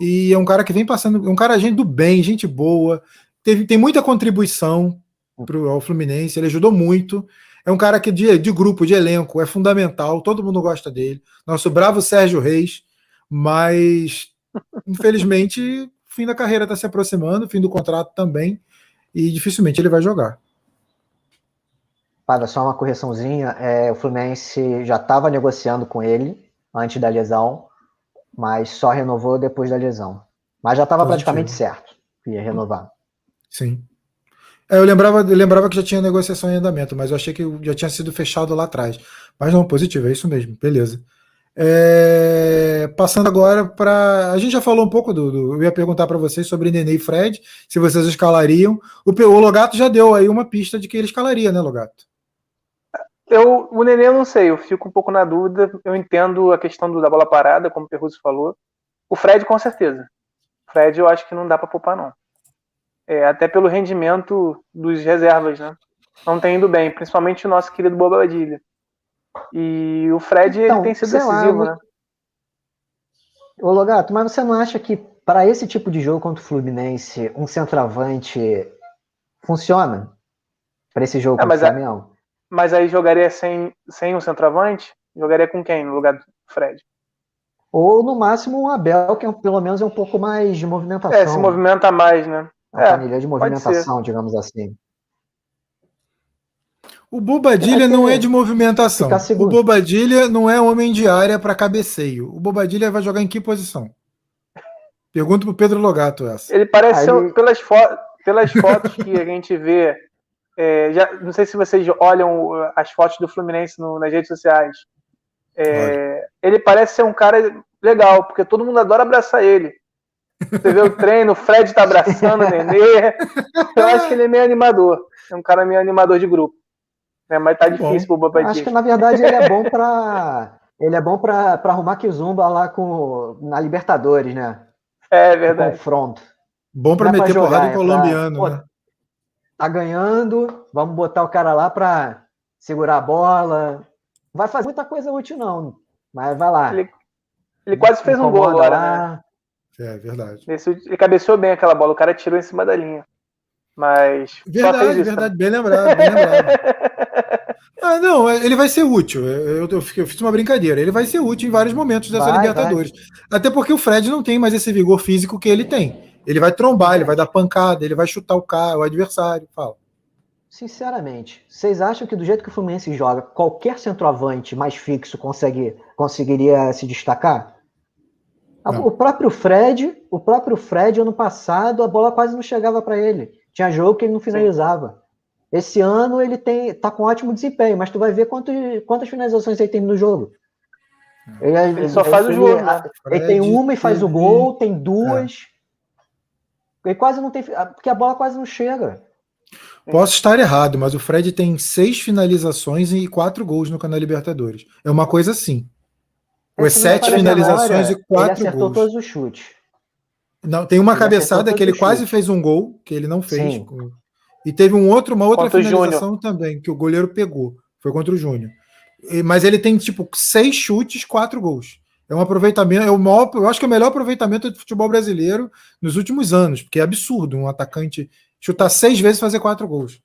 S1: E é um cara que vem passando, é um cara gente do bem, gente boa, teve, tem muita contribuição pro, ao Fluminense, ele ajudou muito. É um cara que de, de grupo, de elenco, é fundamental, todo mundo gosta dele. Nosso bravo Sérgio Reis, mas infelizmente fim da carreira está se aproximando, fim do contrato também, e dificilmente ele vai jogar.
S2: Para só uma correçãozinha, é, o Fluminense já estava negociando com ele antes da lesão, mas só renovou depois da lesão. Mas já estava praticamente certo que ia renovar.
S1: Sim. É, eu, lembrava, eu lembrava que já tinha negociação em andamento, mas eu achei que já tinha sido fechado lá atrás. Mas não, positivo, é isso mesmo, beleza. É, passando agora para. A gente já falou um pouco do. do eu ia perguntar para vocês sobre Nenê e Fred, se vocês escalariam. O, o Logato já deu aí uma pista de que ele escalaria, né, Logato?
S3: Eu, o Nenê eu não sei, eu fico um pouco na dúvida. Eu entendo a questão do, da bola parada, como o Perruso falou. O Fred, com certeza. O Fred eu acho que não dá para poupar, não é, até pelo rendimento dos reservas, né? Não tem indo bem, principalmente o nosso querido Bobadilha. E o Fred então, ele tem sido decisivo, lá, né?
S2: Ô Logato, mas você não acha que para esse tipo de jogo contra o Fluminense, um centroavante funciona? Para esse jogo é, contra o Flamengo?
S3: mas aí jogaria sem, sem um centroavante? Jogaria com quem no lugar do Fred?
S2: Ou no máximo um Abel, que é, pelo menos é um pouco mais de movimentação.
S3: É, se movimenta mais, né?
S2: Uma é, planilha de movimentação, digamos assim.
S1: O Bobadilha não é de movimentação. O Bobadilha não é homem de área para cabeceio. O Bobadilha vai jogar em que posição? Pergunto pro Pedro Logato essa.
S3: Ele parece, Aí... pelas, fo pelas fotos que a gente vê, é, já, não sei se vocês olham as fotos do Fluminense no, nas redes sociais. É, ele parece ser um cara legal, porque todo mundo adora abraçar ele. Você vê o treino, o Fred tá abraçando o Nenê. Eu acho que ele é meio animador. É um cara meio animador de grupo. É, mas tá difícil pro Bobadia.
S2: Acho que na verdade ele é bom *laughs* para ele é bom para arrumar Kizumba lá com na Libertadores, né?
S3: É verdade.
S2: confronto.
S1: Bom para meter jogar, porrada em é colombiano, pra, né? Pô,
S2: tá ganhando, vamos botar o cara lá para segurar a bola. Vai fazer muita coisa útil não, mas vai lá.
S3: Ele, ele quase fez um gol agora, lá. né?
S1: É verdade.
S3: Ele cabeceou bem aquela bola, o cara tirou em cima da linha. Mas.
S1: Verdade, isso, verdade, né? bem lembrado, bem lembrado. *laughs* ah, não, ele vai ser útil. Eu, eu, eu, fiz uma brincadeira. Ele vai ser útil em vários momentos dessa vai, Libertadores. Vai. Até porque o Fred não tem mais esse vigor físico que ele tem. Ele vai trombar, ele vai dar pancada, ele vai chutar o cara, o adversário. Fala.
S2: Sinceramente, vocês acham que do jeito que o Fluminense joga, qualquer centroavante mais fixo consegue, conseguiria se destacar? Não. O próprio Fred, o próprio Fred, ano passado, a bola quase não chegava para ele. Tinha jogo que ele não finalizava. Sim. Esse ano ele tem, tá com ótimo desempenho, mas tu vai ver quanto, quantas finalizações ele tem no jogo.
S3: Ele, ele só ele, faz ele, o jogo. Né?
S2: Ele tem uma e faz o gol, tem duas. É. Ele quase não tem. Porque a bola quase não chega.
S1: Posso estar errado, mas o Fred tem seis finalizações e quatro gols no Canal Libertadores. É uma coisa assim. Os sete finalizações e quatro ele acertou gols.
S2: todos os chutes.
S1: Não, tem uma ele cabeçada que ele quase chutes. fez um gol, que ele não fez. E teve um outro, uma outra contra finalização também, que o goleiro pegou. Foi contra o Júnior. Mas ele tem, tipo, seis chutes, quatro gols. É um aproveitamento, é o maior, eu acho que é o melhor aproveitamento do futebol brasileiro nos últimos anos, porque é absurdo um atacante chutar seis vezes e fazer quatro gols.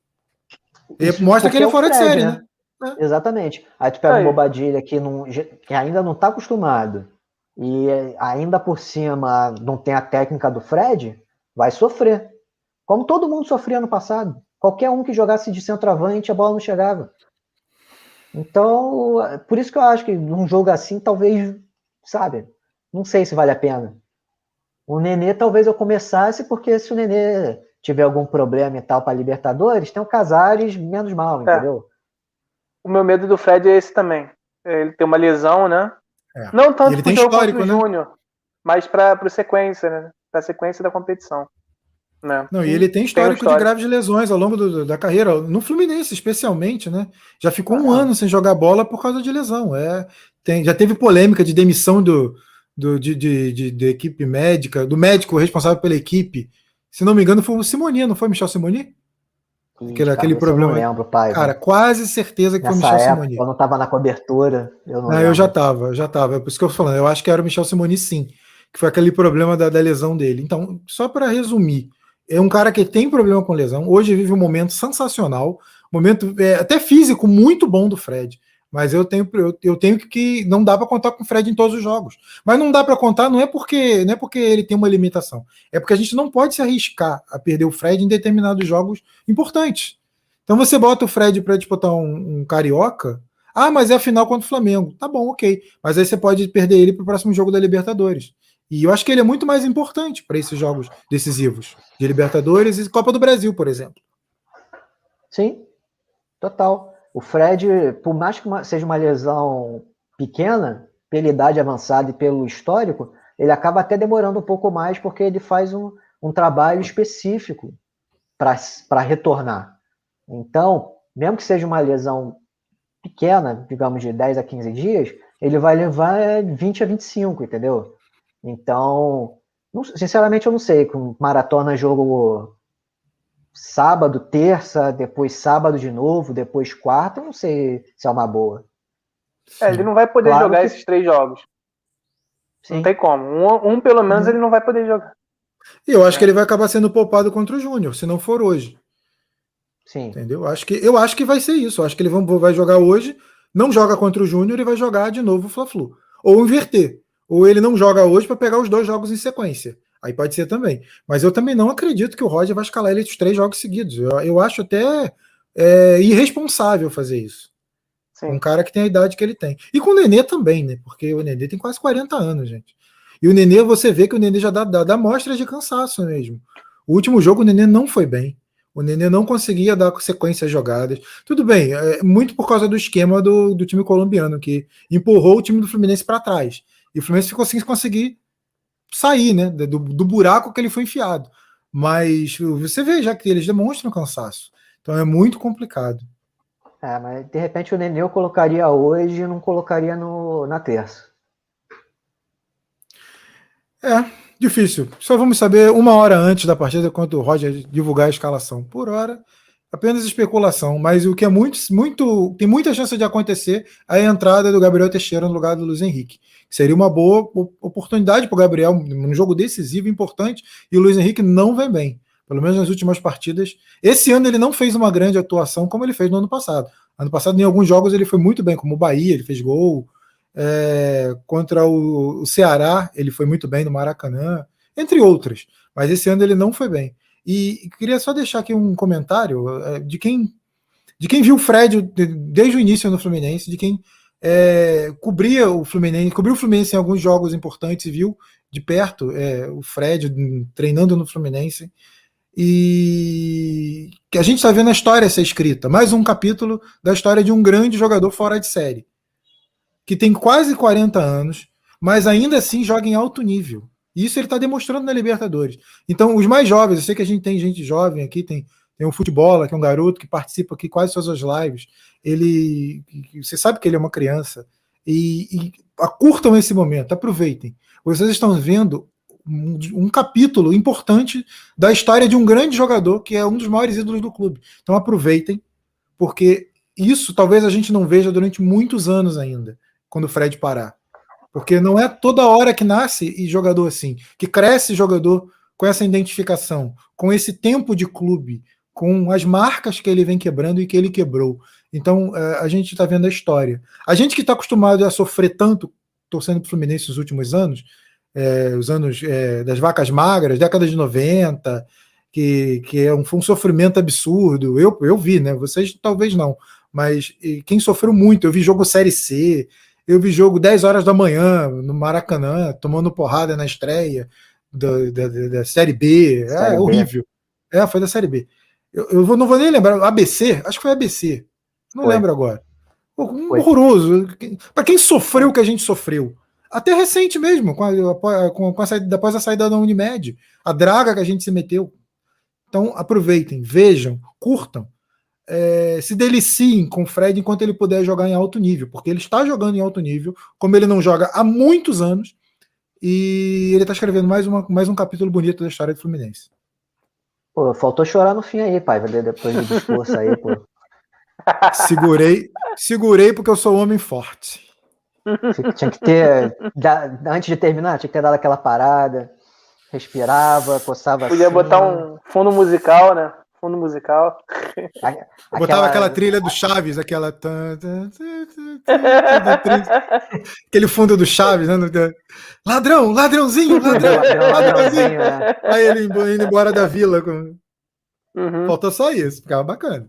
S1: E mostra que ele é fora Fred, de série, né?
S2: né? É. Exatamente. Aí tu pega Aí. o Bobadilha que, não, que ainda não está acostumado e ainda por cima não tem a técnica do Fred, vai sofrer. Como todo mundo sofria no passado. Qualquer um que jogasse de centroavante, a bola não chegava. Então, por isso que eu acho que num jogo assim, talvez, sabe, não sei se vale a pena. O Nenê talvez eu começasse, porque se o Nenê tiver algum problema e tal para Libertadores, tem o Casares menos mal, é. entendeu?
S3: O meu medo do Fred é esse também. Ele tem uma lesão, né? É. Não tanto para o jogo contra o né? Júnior, mas para a sequência, né? Para a sequência da competição.
S1: Né? Não, e ele tem histórico, tem de graves lesões ao longo do, da carreira, no Fluminense especialmente, né? Já ficou um ah, ano sem jogar bola por causa de lesão. É, tem, já teve polêmica de demissão do, do de, de, de, de, equipe médica, do médico responsável pela equipe. Se não me engano, foi o Simoni, não foi Michel Simoni? Aquele, aquele problema. Eu lembro, pai. Cara, quase certeza que Nessa foi o Michel época, Simoni.
S2: Eu não estava na cobertura.
S1: Eu, não não, eu já estava, já estava. É por isso que eu tô falando. Eu acho que era o Michel Simoni, sim. Que foi aquele problema da, da lesão dele. Então, só para resumir, é um cara que tem problema com lesão. Hoje vive um momento sensacional, momento é, até físico muito bom do Fred. Mas eu tenho, eu, eu tenho que não dá para contar com o Fred em todos os jogos. Mas não dá para contar não é porque não é porque ele tem uma limitação, é porque a gente não pode se arriscar a perder o Fred em determinados jogos importantes. Então você bota o Fred para disputar um, um, carioca. Ah, mas é a final contra o Flamengo. Tá bom, ok. Mas aí você pode perder ele para o próximo jogo da Libertadores. E eu acho que ele é muito mais importante para esses jogos decisivos de Libertadores e Copa do Brasil, por exemplo.
S2: Sim, total. O Fred, por mais que uma, seja uma lesão pequena, pela idade avançada e pelo histórico, ele acaba até demorando um pouco mais porque ele faz um, um trabalho específico para retornar. Então, mesmo que seja uma lesão pequena, digamos de 10 a 15 dias, ele vai levar 20 a 25, entendeu? Então, não, sinceramente eu não sei, com maratona jogo sábado, terça, depois sábado de novo, depois quarta, eu não sei se é uma boa.
S3: É, ele não vai poder claro jogar que... esses três jogos. Sim. Não tem como. Um, um pelo menos, hum. ele não vai poder jogar.
S1: E eu acho é. que ele vai acabar sendo poupado contra o Júnior, se não for hoje.
S2: Sim.
S1: Entendeu? Acho que, eu acho que vai ser isso. Eu acho que ele vai jogar hoje, não joga contra o Júnior e vai jogar de novo o Fla-Flu. Ou inverter ou ele não joga hoje para pegar os dois jogos em sequência. Aí pode ser também. Mas eu também não acredito que o Roger vai escalar ele os três jogos seguidos. Eu, eu acho até é, irresponsável fazer isso. Sim. Um cara que tem a idade que ele tem. E com o Nenê também, né? Porque o Nenê tem quase 40 anos, gente. E o Nenê, você vê que o Nenê já dá, dá, dá mostras de cansaço mesmo. O último jogo o Nenê não foi bem. O Nenê não conseguia dar sequência às jogadas. Tudo bem, é muito por causa do esquema do, do time colombiano, que empurrou o time do Fluminense para trás. E o Fluminense ficou sem conseguir sair, né? Do, do buraco que ele foi enfiado. Mas você vê já que eles demonstram cansaço. Então é muito complicado.
S2: É, mas de repente o Nenê eu colocaria hoje e não colocaria no, na terça.
S1: É, difícil. Só vamos saber uma hora antes da partida quando o Roger divulgar a escalação. Por hora, apenas especulação. Mas o que é muito, muito. tem muita chance de acontecer é a entrada do Gabriel Teixeira no lugar do Luiz Henrique. Seria uma boa oportunidade para o Gabriel, um jogo decisivo, importante, e o Luiz Henrique não vem bem. Pelo menos nas últimas partidas. Esse ano ele não fez uma grande atuação como ele fez no ano passado. Ano passado, em alguns jogos, ele foi muito bem, como o Bahia, ele fez gol. É, contra o, o Ceará, ele foi muito bem no Maracanã, entre outras. Mas esse ano ele não foi bem. E queria só deixar aqui um comentário é, de quem de quem viu o Fred desde o início no Fluminense, de quem é, cobria o Fluminense, cobriu o Fluminense em alguns jogos importantes e viu de perto é, o Fred treinando no Fluminense. E que a gente está vendo a história ser escrita, mais um capítulo da história de um grande jogador fora de série, que tem quase 40 anos, mas ainda assim joga em alto nível. Isso ele está demonstrando na Libertadores. Então, os mais jovens, eu sei que a gente tem gente jovem aqui, tem tem um futebol, que é um garoto que participa aqui quase todas as lives. Ele, você sabe que ele é uma criança e, e curtam esse momento, aproveitem. Vocês estão vendo um, um, capítulo importante da história de um grande jogador que é um dos maiores ídolos do clube. Então aproveitem, porque isso talvez a gente não veja durante muitos anos ainda, quando o Fred parar. Porque não é toda hora que nasce e jogador assim, que cresce jogador com essa identificação, com esse tempo de clube, com as marcas que ele vem quebrando e que ele quebrou. Então é, a gente está vendo a história. A gente que está acostumado a sofrer tanto torcendo para o Fluminense nos últimos anos, é, os anos é, das vacas magras, década de 90, que, que é um, foi um sofrimento absurdo. Eu, eu vi, né? Vocês talvez não, mas quem sofreu muito, eu vi jogo Série C, eu vi jogo 10 horas da manhã no Maracanã, tomando porrada na estreia da, da, da Série B. É série horrível. B. É, foi da Série B. Eu, eu vou, não vou nem lembrar. ABC? Acho que foi ABC. Não foi. lembro agora. Foi. Horroroso. Para quem sofreu o que a gente sofreu. Até recente mesmo, com a, com, com a saída, após a saída da Unimed. A draga que a gente se meteu. Então, aproveitem, vejam, curtam é, se deliciem com o Fred enquanto ele puder jogar em alto nível, porque ele está jogando em alto nível, como ele não joga há muitos anos, e ele está escrevendo mais, uma, mais um capítulo bonito da história do Fluminense.
S2: Pô, faltou chorar no fim aí, pai, depois do discurso aí, pô. *laughs*
S1: Segurei, segurei porque eu sou um homem forte.
S2: Tinha que ter, antes de terminar, tinha que ter dado aquela parada, respirava, coçava
S3: Podia assim. botar um fundo musical, né? Fundo musical. *laughs*
S1: Aquela... Botava aquela trilha do Chaves, aquela. *laughs* Aquele fundo do Chaves, né? Ladrão, ladrãozinho, *laughs* ladrão, ladrãozinho. É. Aí ele indo embora da vila. Uhum. Faltou só isso, ficava bacana.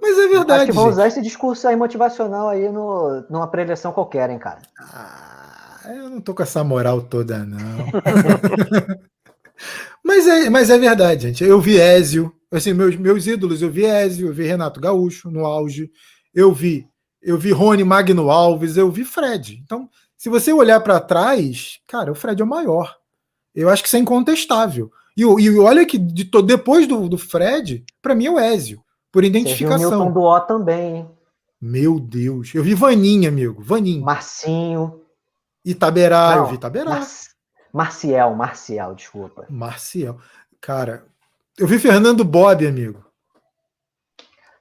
S1: Mas é verdade. Acho
S2: que vão usar esse discurso aí motivacional aí no, numa preleção qualquer, hein, cara.
S1: Ah, eu não tô com essa moral toda, não. Mas é, mas é verdade, gente. Eu vi Ézio, assim, meus, meus ídolos, eu vi Ézio, eu vi Renato Gaúcho no auge, eu vi, eu vi Rony Magno Alves, eu vi Fred. Então, se você olhar para trás, cara, o Fred é o maior. Eu acho que isso é incontestável. E, e olha que de, depois do, do Fred, para mim é o Ézio, por identificação. Viu o
S2: Milton do O também, hein?
S1: Meu Deus. Eu vi Vaninha, amigo. Vaninho.
S2: Marcinho.
S1: Itaberá, Não, eu vi Itaberá. Mar
S2: Marcial, Marcial, desculpa.
S1: Marcial. Cara, eu vi Fernando Bob, amigo.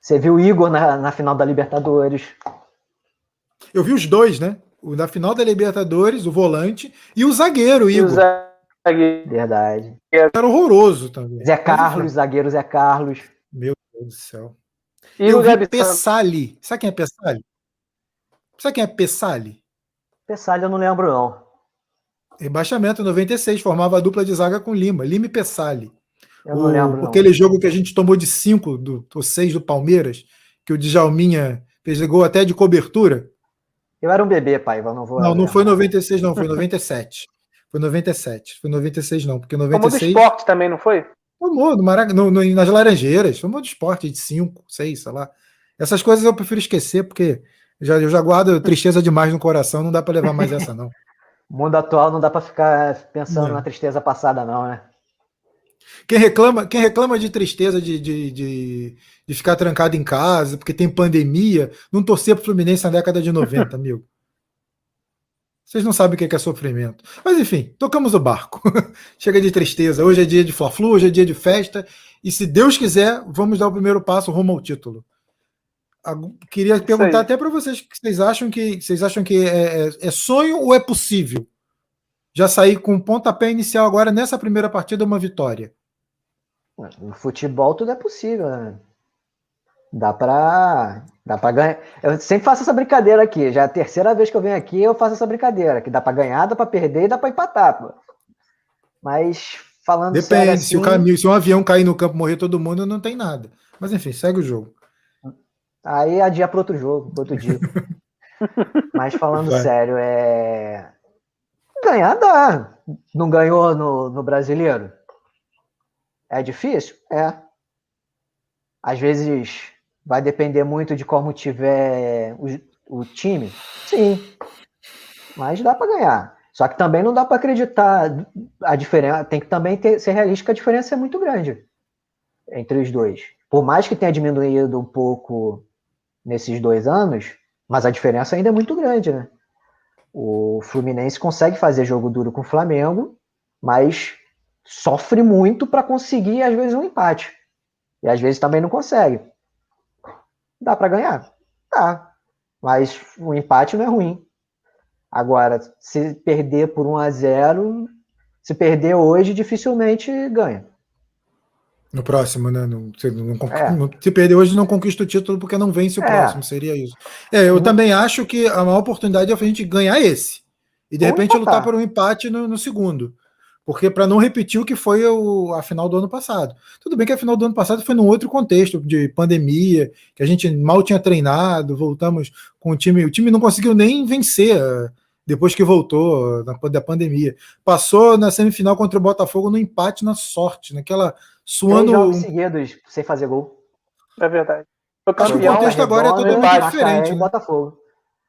S2: Você viu o Igor na, na final da Libertadores.
S1: Eu vi os dois, né? O da final da Libertadores, o volante, e o zagueiro, o Igor. O
S2: zagueiro. Verdade.
S1: Era horroroso também.
S2: Zé Carlos, zagueiro Zé Carlos.
S1: Meu Deus do céu. E eu vi Pessali. Sabe quem é Pessali? Sabe quem é Pessali?
S2: Pessali eu não lembro, não.
S1: Rebaixamento 96, formava a dupla de zaga com Lima, Lima e Pessali.
S2: Eu não o, lembro. Não.
S1: Aquele jogo que a gente tomou de 5 do, ou 6 do Palmeiras, que o Djalminha fez gol até de cobertura.
S2: Eu era um bebê, pai, não vou.
S1: Não, não foi 96, não, foi 97. foi 97. Foi 96, não, porque 96. Tomou
S3: do esporte também, não foi?
S1: Tomou, no Marac... no, no, nas Laranjeiras, tomou do esporte de 5, 6, sei lá. Essas coisas eu prefiro esquecer, porque já, eu já guardo tristeza demais no coração, não dá para levar mais essa, não.
S2: O mundo atual não dá para ficar pensando não. na tristeza passada, não, né?
S1: Quem reclama, quem reclama de tristeza de, de, de, de ficar trancado em casa, porque tem pandemia, não torcer para o Fluminense na década de 90, *laughs* amigo. Vocês não sabem o que é sofrimento. Mas enfim, tocamos o barco. *laughs* Chega de tristeza. Hoje é dia de Fla-Flu, hoje é dia de festa. E se Deus quiser, vamos dar o primeiro passo rumo ao título. Queria perguntar até para vocês que vocês acham que vocês acham que é, é, é, sonho ou é possível já sair com pontapé inicial agora nessa primeira partida uma vitória?
S2: No futebol tudo é possível, né? Dá para dá para ganhar. Eu sempre faço essa brincadeira aqui. Já é a terceira vez que eu venho aqui, eu faço essa brincadeira, que dá para ganhar, dá para perder e dá para empatar. Pô. Mas falando
S1: Depende, assim, se o caminho, se um avião cair no campo morrer todo mundo, não tem nada. Mas enfim, segue o jogo.
S2: Aí adia para outro jogo, para outro dia. *laughs* Mas falando Vai. sério, é. Ganhar dá. Não ganhou no, no brasileiro? É difícil? É. Às vezes vai depender muito de como tiver o, o time. Sim. Mas dá para ganhar. Só que também não dá para acreditar a diferença. Tem que também ter, ser realista que a diferença é muito grande entre os dois. Por mais que tenha diminuído um pouco nesses dois anos, mas a diferença ainda é muito grande, né? O Fluminense consegue fazer jogo duro com o Flamengo, mas sofre muito para conseguir, às vezes, um empate. E às vezes também não consegue. Dá para ganhar? Dá. Mas o um empate não é ruim. Agora, se perder por 1 a 0 se perder hoje, dificilmente ganha.
S1: No próximo, né? Não, se, não, é. se perder hoje, não conquista o título porque não vence o é. próximo, seria isso. É, eu uhum. também acho que a maior oportunidade é a gente ganhar esse. E de repente empatar. lutar por um empate no, no segundo. Porque para não repetir o que foi o, a final do ano passado. Tudo bem que a final do ano passado foi num outro contexto de pandemia, que a gente mal tinha treinado, voltamos com o time. O time não conseguiu nem vencer eh, depois que voltou da, da pandemia. Passou na semifinal contra o Botafogo no empate na sorte, naquela suando.
S2: jogos seguidos sem fazer gol.
S3: É verdade.
S1: O contexto agora é totalmente diferente. Né?
S2: Botafogo.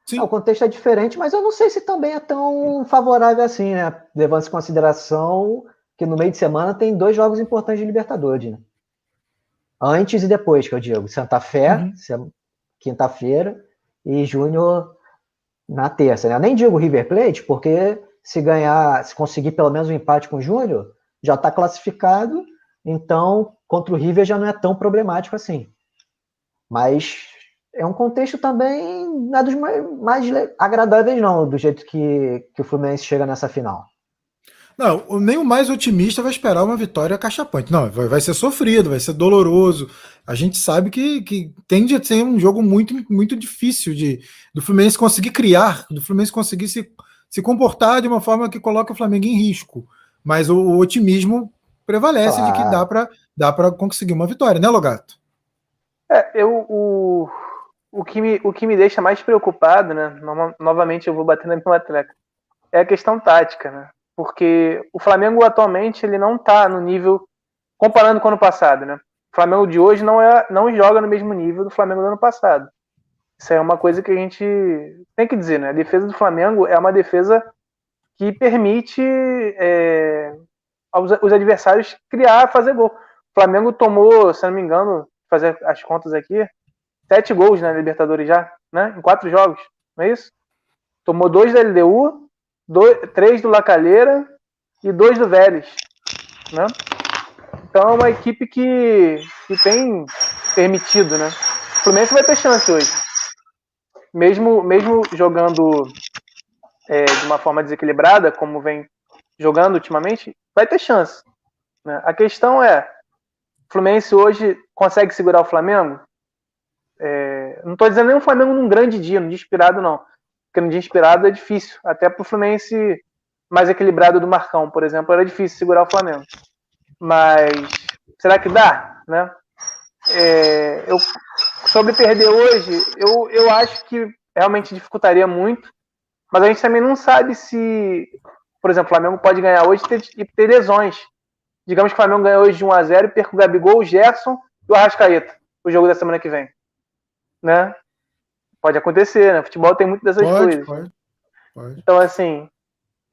S2: Sim. o contexto é diferente, mas eu não sei se também é tão favorável assim, né? Levando em consideração que no meio de semana tem dois jogos importantes de Libertadores, né? Antes e depois, que eu digo. Santa Fé, uhum. quinta-feira, e Júnior na terça. Né? Eu nem digo River Plate, porque se ganhar, se conseguir pelo menos um empate com o Júnior, já está classificado, então contra o River já não é tão problemático assim. Mas é um contexto também não é dos mais, mais agradáveis, não, do jeito que, que o Fluminense chega nessa final.
S1: Não, nem o mais otimista vai esperar uma vitória cachapante. Não, vai, vai ser sofrido, vai ser doloroso. A gente sabe que, que tende a ser um jogo muito, muito difícil de do Fluminense conseguir criar, do Fluminense conseguir se, se comportar de uma forma que coloque o Flamengo em risco. Mas o, o otimismo prevalece claro. de que dá para dá conseguir uma vitória, né, Logato?
S3: É, eu, o, o, que me, o que me deixa mais preocupado, né? novamente eu vou bater na mesma atleta, é a questão tática, né? porque o Flamengo atualmente ele não está no nível comparando com o ano passado, né? O Flamengo de hoje não é não joga no mesmo nível do Flamengo do ano passado. Isso é uma coisa que a gente tem que dizer, né? A defesa do Flamengo é uma defesa que permite é, aos, os adversários criar, fazer gol. O Flamengo tomou, se não me engano, fazer as contas aqui, sete gols na Libertadores já, né? Em quatro jogos, não é isso? Tomou dois da LDU, dois, três do Lacalheira e dois do Vélez. Né? Então é uma equipe que, que tem permitido, né? O Fluminense vai ter chance hoje. Mesmo, mesmo jogando é, de uma forma desequilibrada, como vem jogando ultimamente, vai ter chance. Né? A questão é, Fluminense hoje consegue segurar o Flamengo? É, não estou dizendo nem o Flamengo num grande dia, num dia inspirado, não porque no dia inspirado é difícil. Até para o Fluminense mais equilibrado do Marcão, por exemplo, era difícil segurar o Flamengo. Mas será que dá? Né? É, eu, sobre perder hoje, eu, eu acho que realmente dificultaria muito, mas a gente também não sabe se, por exemplo, o Flamengo pode ganhar hoje e ter, ter lesões. Digamos que o Flamengo ganha hoje de 1 a 0 e perca o Gabigol, o Gerson e o Arrascaeta, o jogo da semana que vem. Né? Pode acontecer, né? Futebol tem muito dessas pode, coisas. Pode, pode. Então, assim,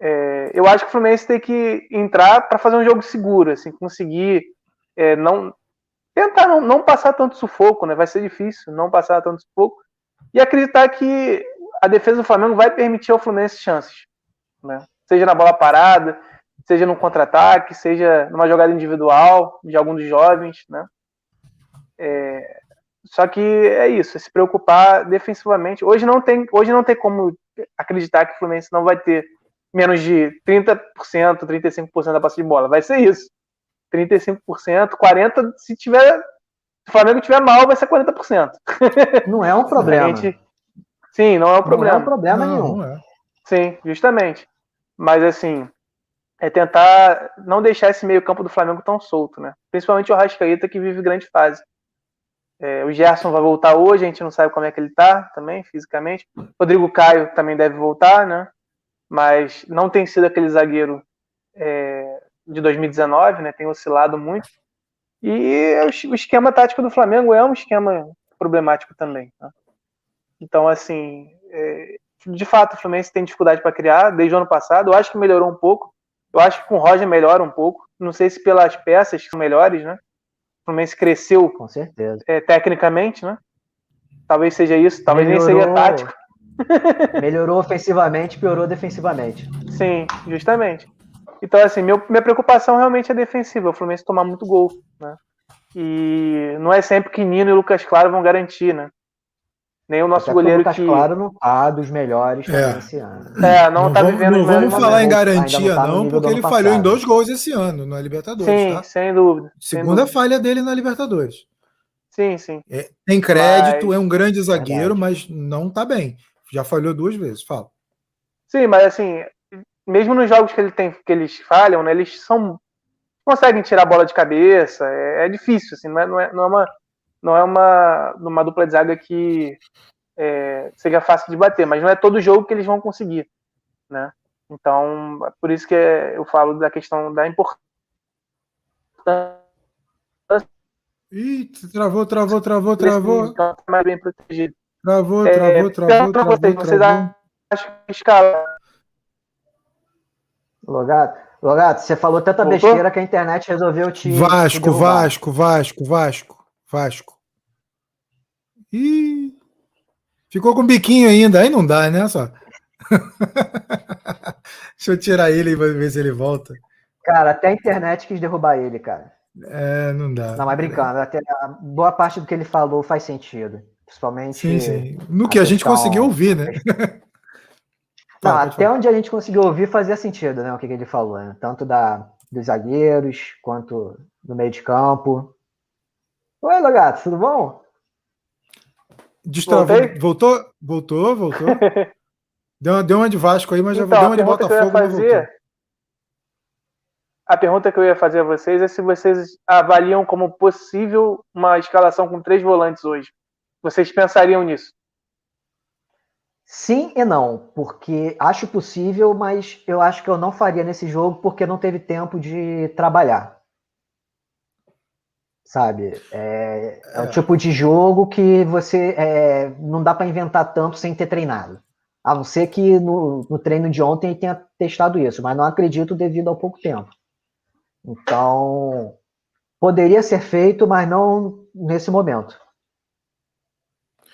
S3: é, eu acho que o Fluminense tem que entrar para fazer um jogo seguro, assim, conseguir é, não tentar não, não, passar tanto sufoco, né? Vai ser difícil não passar tanto sufoco e acreditar que a defesa do Flamengo vai permitir ao Fluminense chances, né? Seja na bola parada, seja no contra-ataque, seja numa jogada individual de algum dos jovens, né? É, só que é isso, é se preocupar defensivamente. Hoje não tem, hoje não tem como acreditar que o Fluminense não vai ter menos de 30%, 35% da posse de bola. Vai ser isso. 35%, 40%, se tiver se o Flamengo tiver mal, vai ser 40%. *laughs*
S2: Não é um problema. Gente,
S3: sim, não é um problema.
S2: Não é um problema não, nenhum.
S3: Não é. Sim, justamente. Mas assim, é tentar não deixar esse meio-campo do Flamengo tão solto, né? Principalmente o Rascaeta que vive grande fase. É, o Gerson vai voltar hoje, a gente não sabe como é que ele tá também, fisicamente. Rodrigo Caio também deve voltar, né? Mas não tem sido aquele zagueiro é, de 2019, né? Tem oscilado muito. E o esquema tático do Flamengo é um esquema problemático também. Né? Então, assim, é, de fato, o Fluminense tem dificuldade para criar desde o ano passado. Eu acho que melhorou um pouco. Eu acho que com o Roger melhora um pouco. Não sei se pelas peças que são melhores, né? Fluminense cresceu
S2: com certeza.
S3: É, tecnicamente, né? Talvez seja isso, talvez melhorou, nem seja tático. *laughs*
S2: Melhorou ofensivamente, piorou defensivamente.
S3: Sim, justamente. Então, assim, meu, minha preocupação realmente é defensiva. O Fluminense tomar muito gol, né? E não é sempre que Nino e Lucas Claro vão garantir, né? Nem o nosso Até goleiro Lucas que.
S2: Claro não tá dos melhores
S1: é.
S2: esse ano.
S3: É, não, não tá vamos, vivendo
S1: Não vamos falar em garantia, não, tá não porque ele falhou em dois gols esse ano na Libertadores.
S3: Sim,
S1: tá?
S3: sem dúvida.
S1: Segunda
S3: sem
S1: falha dele na Libertadores.
S3: Sim, sim.
S1: É, tem crédito, mas... é um grande zagueiro, mas não tá bem. Já falhou duas vezes, fala.
S3: Sim, mas assim, mesmo nos jogos que, ele tem, que eles falham, né, eles são conseguem tirar a bola de cabeça. É, é difícil, assim, não é, não é, não é uma não é uma, uma dupla de zaga que é, seja fácil de bater, mas não é todo jogo que eles vão conseguir, né? Então, por isso que eu falo da questão da importância.
S1: Ih, travou, travou, travou, travou.
S3: Tá mais bem protegido.
S1: Travou, travou, é, travou, travou,
S3: vocês,
S1: travou.
S3: Vocês acham que escala?
S2: Logato, Logato, você falou tanta besteira que a internet resolveu te.
S1: Vasco, te Vasco, Vasco, Vasco, Vasco. Ih, ficou com biquinho ainda, aí não dá, né? Só. *laughs* Deixa eu tirar ele e ver se ele volta.
S2: Cara, até a internet quis derrubar ele, cara.
S1: É, não dá.
S2: Não, mas brincando, até boa parte do que ele falou faz sentido. Principalmente.
S1: Sim, sim. No que a, a gente conseguiu ouvir, né? *laughs*
S2: Não, tá, até onde a gente conseguiu ouvir fazia sentido, né? O que, que ele falou, né? Tanto da, dos zagueiros quanto do meio de campo. Oi, Logato, tudo bom?
S1: Destravou. Voltou? Voltou, voltou. *laughs* deu, uma, deu uma de Vasco aí, mas
S3: então,
S1: já deu uma de Botafogo.
S3: Fazer, a pergunta que eu ia fazer a vocês é se vocês avaliam como possível uma escalação com três volantes hoje. Vocês pensariam nisso?
S2: Sim e não, porque acho possível, mas eu acho que eu não faria nesse jogo porque não teve tempo de trabalhar. Sabe? É, é, é. o tipo de jogo que você é, não dá para inventar tanto sem ter treinado. A não ser que no, no treino de ontem ele tenha testado isso, mas não acredito devido ao pouco tempo. Então, poderia ser feito, mas não nesse momento.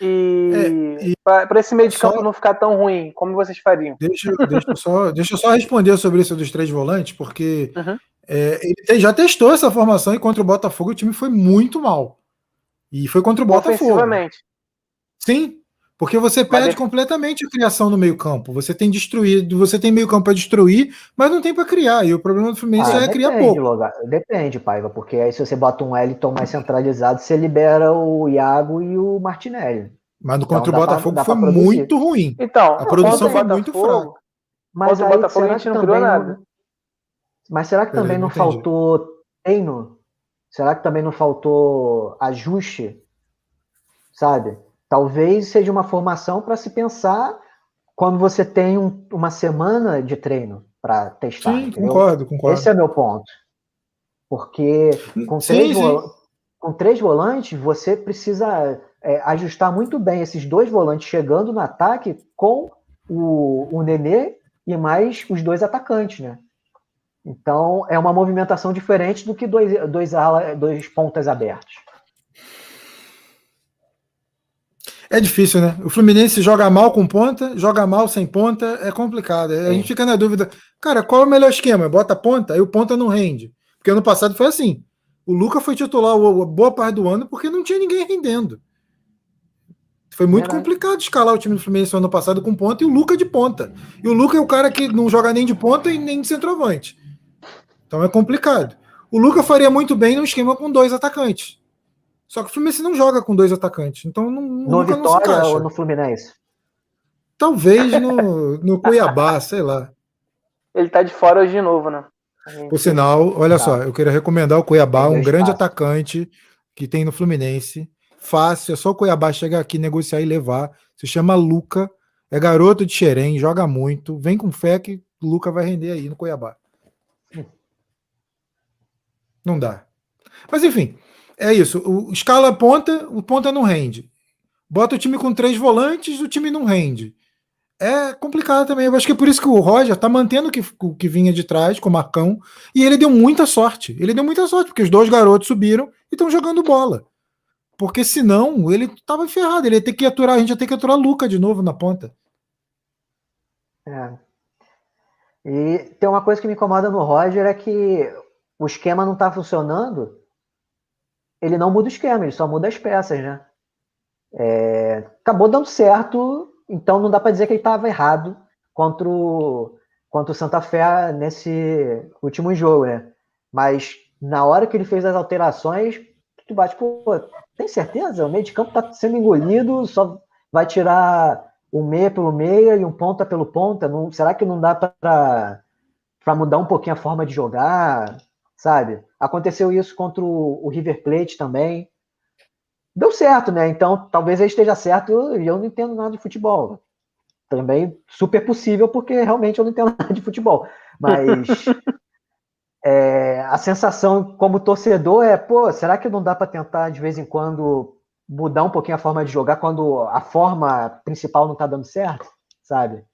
S3: E, é, e para esse meio de campo só, não ficar tão ruim, como vocês fariam?
S1: Deixa, deixa, só, deixa eu só responder sobre isso dos três volantes, porque uhum. É, ele já testou essa formação e contra o Botafogo o time foi muito mal. E foi contra o Botafogo. Sim, porque você perde mas completamente a criação no meio-campo. Você tem destruído, você tem meio-campo para destruir, mas não tem para criar. E o problema do Fluminense ah, é depende, criar pouco.
S2: Loga. Depende, Paiva, porque aí se você bota um Wellington mais centralizado, você libera o Iago e o Martinelli.
S1: Mas no então, contra o Botafogo pra, foi muito ruim.
S3: Então,
S1: a produção foi muito fraca.
S3: Mas o Botafogo a gente não criou nada.
S2: Mas será que também não, não faltou treino? Será que também não faltou ajuste? Sabe? Talvez seja uma formação para se pensar quando você tem um, uma semana de treino para testar.
S1: Sim, entendeu? concordo, concordo.
S2: Esse é meu ponto. Porque com, sim, três, sim. com três volantes, você precisa é, ajustar muito bem esses dois volantes chegando no ataque com o, o Nenê e mais os dois atacantes, né? Então é uma movimentação diferente do que dois, dois, ala, dois pontas abertos.
S1: É difícil, né? O Fluminense joga mal com ponta, joga mal sem ponta, é complicado. A gente fica na dúvida, cara, qual é o melhor esquema? Bota ponta, aí o ponta não rende. Porque ano passado foi assim. O Luca foi titular boa parte do ano porque não tinha ninguém rendendo. Foi muito complicado escalar o time do Fluminense no ano passado com ponta e o Luca de ponta. E o Luca é o cara que não joga nem de ponta e nem de centroavante. Então é complicado. O Luca faria muito bem num esquema com dois atacantes. Só que o Fluminense não joga com dois atacantes. Então não,
S2: no Vitória ou no Fluminense?
S1: Talvez no, no Cuiabá, *laughs* sei lá.
S3: Ele tá de fora hoje de novo, né?
S1: Por sinal, olha tá. só, eu queria recomendar o Cuiabá, um grande espaço. atacante que tem no Fluminense. Fácil, é só o Cuiabá chegar aqui, negociar e levar. Se chama Luca, é garoto de Xerém, joga muito. Vem com fé que o Luca vai render aí no Cuiabá. Não dá. Mas enfim, é isso. O, escala ponta, o ponta não rende. Bota o time com três volantes, o time não rende. É complicado também. Eu acho que é por isso que o Roger tá mantendo o que, o que vinha de trás com o Marcão. E ele deu muita sorte. Ele deu muita sorte, porque os dois garotos subiram e estão jogando bola. Porque senão ele tava ferrado. Ele ia ter que aturar, a gente ia ter que aturar Luca de novo na ponta.
S2: É. E tem uma coisa que me incomoda no Roger é que o esquema não está funcionando. Ele não muda o esquema, ele só muda as peças, né? É, acabou dando certo, então não dá para dizer que ele estava errado contra o, contra o Santa Fé nesse último jogo, né? Mas na hora que ele fez as alterações, tu bate, pô, tem certeza? O meio de campo está sendo engolido, só vai tirar o meia pelo meia e um ponta pelo ponta. Não, será que não dá para mudar um pouquinho a forma de jogar? Sabe? Aconteceu isso contra o, o River Plate também. Deu certo, né? Então talvez ele esteja certo e eu não entendo nada de futebol. Também super possível, porque realmente eu não entendo *laughs* nada de futebol. Mas *laughs* é, a sensação como torcedor é, pô, será que não dá para tentar de vez em quando mudar um pouquinho a forma de jogar quando a forma principal não está dando certo, sabe?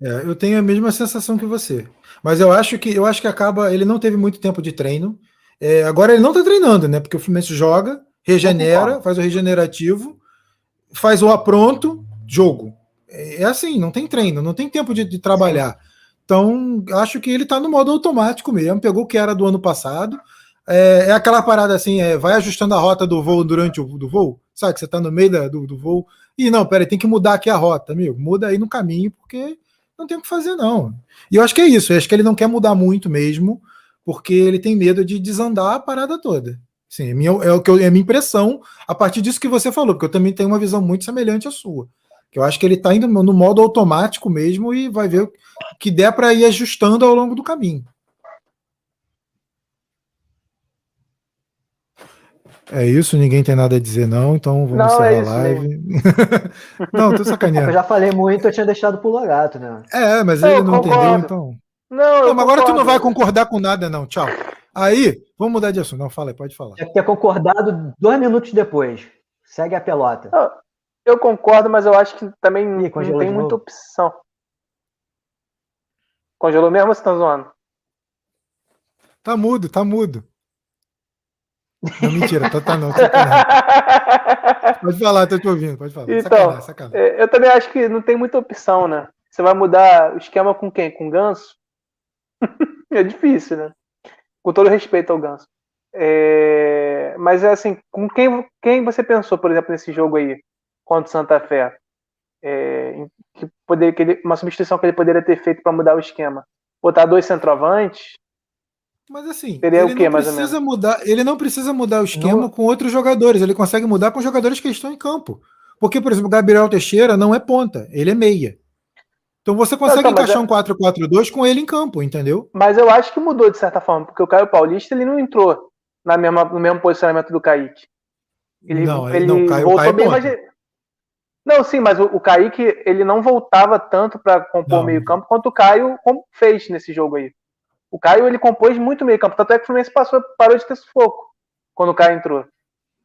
S1: É, eu tenho a mesma sensação que você, mas eu acho que eu acho que acaba. Ele não teve muito tempo de treino. É, agora ele não está treinando, né? Porque o Fluminense joga, regenera, faz o regenerativo, faz o apronto, jogo. É, é assim, não tem treino, não tem tempo de, de trabalhar. Então, acho que ele está no modo automático mesmo. Pegou o que era do ano passado. É, é aquela parada assim, é, vai ajustando a rota do voo durante o do voo, sabe? Que você está no meio da, do, do voo. E não, peraí, tem que mudar aqui a rota, amigo. Muda aí no caminho, porque não tem o que fazer, não. E eu acho que é isso. Eu acho que ele não quer mudar muito mesmo, porque ele tem medo de desandar a parada toda. Sim, é, minha, é, o que eu, é a minha impressão a partir disso que você falou, porque eu também tenho uma visão muito semelhante à sua. Que eu acho que ele está indo no modo automático mesmo e vai ver o que der para ir ajustando ao longo do caminho. É isso, ninguém tem nada a dizer, não, então vamos não, é encerrar é a live. *laughs*
S2: não, tô sacaneando. *laughs* Eu já falei muito, eu tinha deixado pro Logato, né?
S1: É, mas ele não concordo. entendeu, então. Não, não mas agora tu não vai concordar com nada, não. Tchau. Aí, vamos mudar de assunto. Não, fala aí, pode falar.
S2: Tinha que ter concordado dois minutos depois. Segue a pelota.
S3: Eu concordo, mas eu acho que também Ih, não tem muita opção. Congelou mesmo ou você tá zoando?
S1: Tá mudo, tá mudo. Não, mentira, tá, tá não. *laughs* Pode falar, tô te ouvindo, pode falar.
S3: Então, sacanagem, sacanagem. É, eu também acho que não tem muita opção, né? Você vai mudar o esquema com quem? Com o Ganso? *laughs* é difícil, né? Com todo respeito ao Ganso. É... Mas é assim, com quem, quem você pensou, por exemplo, nesse jogo aí? contra o Santa Fé. É, que poder, que ele, uma substituição que ele poderia ter feito para mudar o esquema. Botar dois centroavantes.
S1: Mas assim, seria o quê, mais ou menos? Mudar, ele não precisa mudar o esquema não. com outros jogadores, ele consegue mudar com jogadores que estão em campo. Porque, por exemplo, o Gabriel Teixeira não é ponta, ele é meia. Então você consegue não, tá, encaixar é... um 4-4-2 com ele em campo, entendeu?
S3: Mas eu acho que mudou de certa forma, porque o Caio Paulista ele não entrou na mesma, no mesmo posicionamento do Kaique. Ele, não, ele, não, Caio, voltou Caio bem, mas, não, sim, mas o, o Kaique ele não voltava tanto para compor o meio-campo quanto o Caio fez nesse jogo aí. O Caio ele compôs muito meio-campo, tanto é que o Fluminense passou, parou de ter sufoco quando o Caio entrou.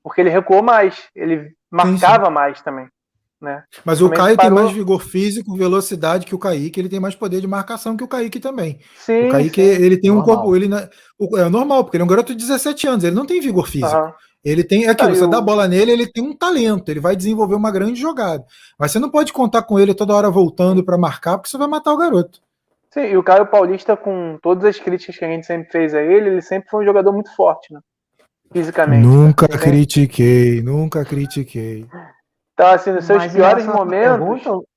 S3: Porque ele recuou mais, ele marcava sim, sim. mais também. Né?
S1: Mas o, o Caio parou... tem mais vigor físico, velocidade que o Kaique, ele tem mais poder de marcação que o Kaique também. Sim, o Kaique, sim. ele tem normal. um corpo. Ele, é normal, porque ele é um garoto de 17 anos, ele não tem vigor físico. Uhum. Ele tem é aquilo, ah, você eu... dá a bola nele, ele tem um talento, ele vai desenvolver uma grande jogada. Mas você não pode contar com ele toda hora voltando para marcar, porque você vai matar o garoto.
S3: Sim, e o Caio Paulista, com todas as críticas que a gente sempre fez a ele, ele sempre foi um jogador muito forte, né? Fisicamente.
S1: Nunca né? critiquei, nunca critiquei.
S3: Então, assim, nos seus mas piores momentos. Pergunta...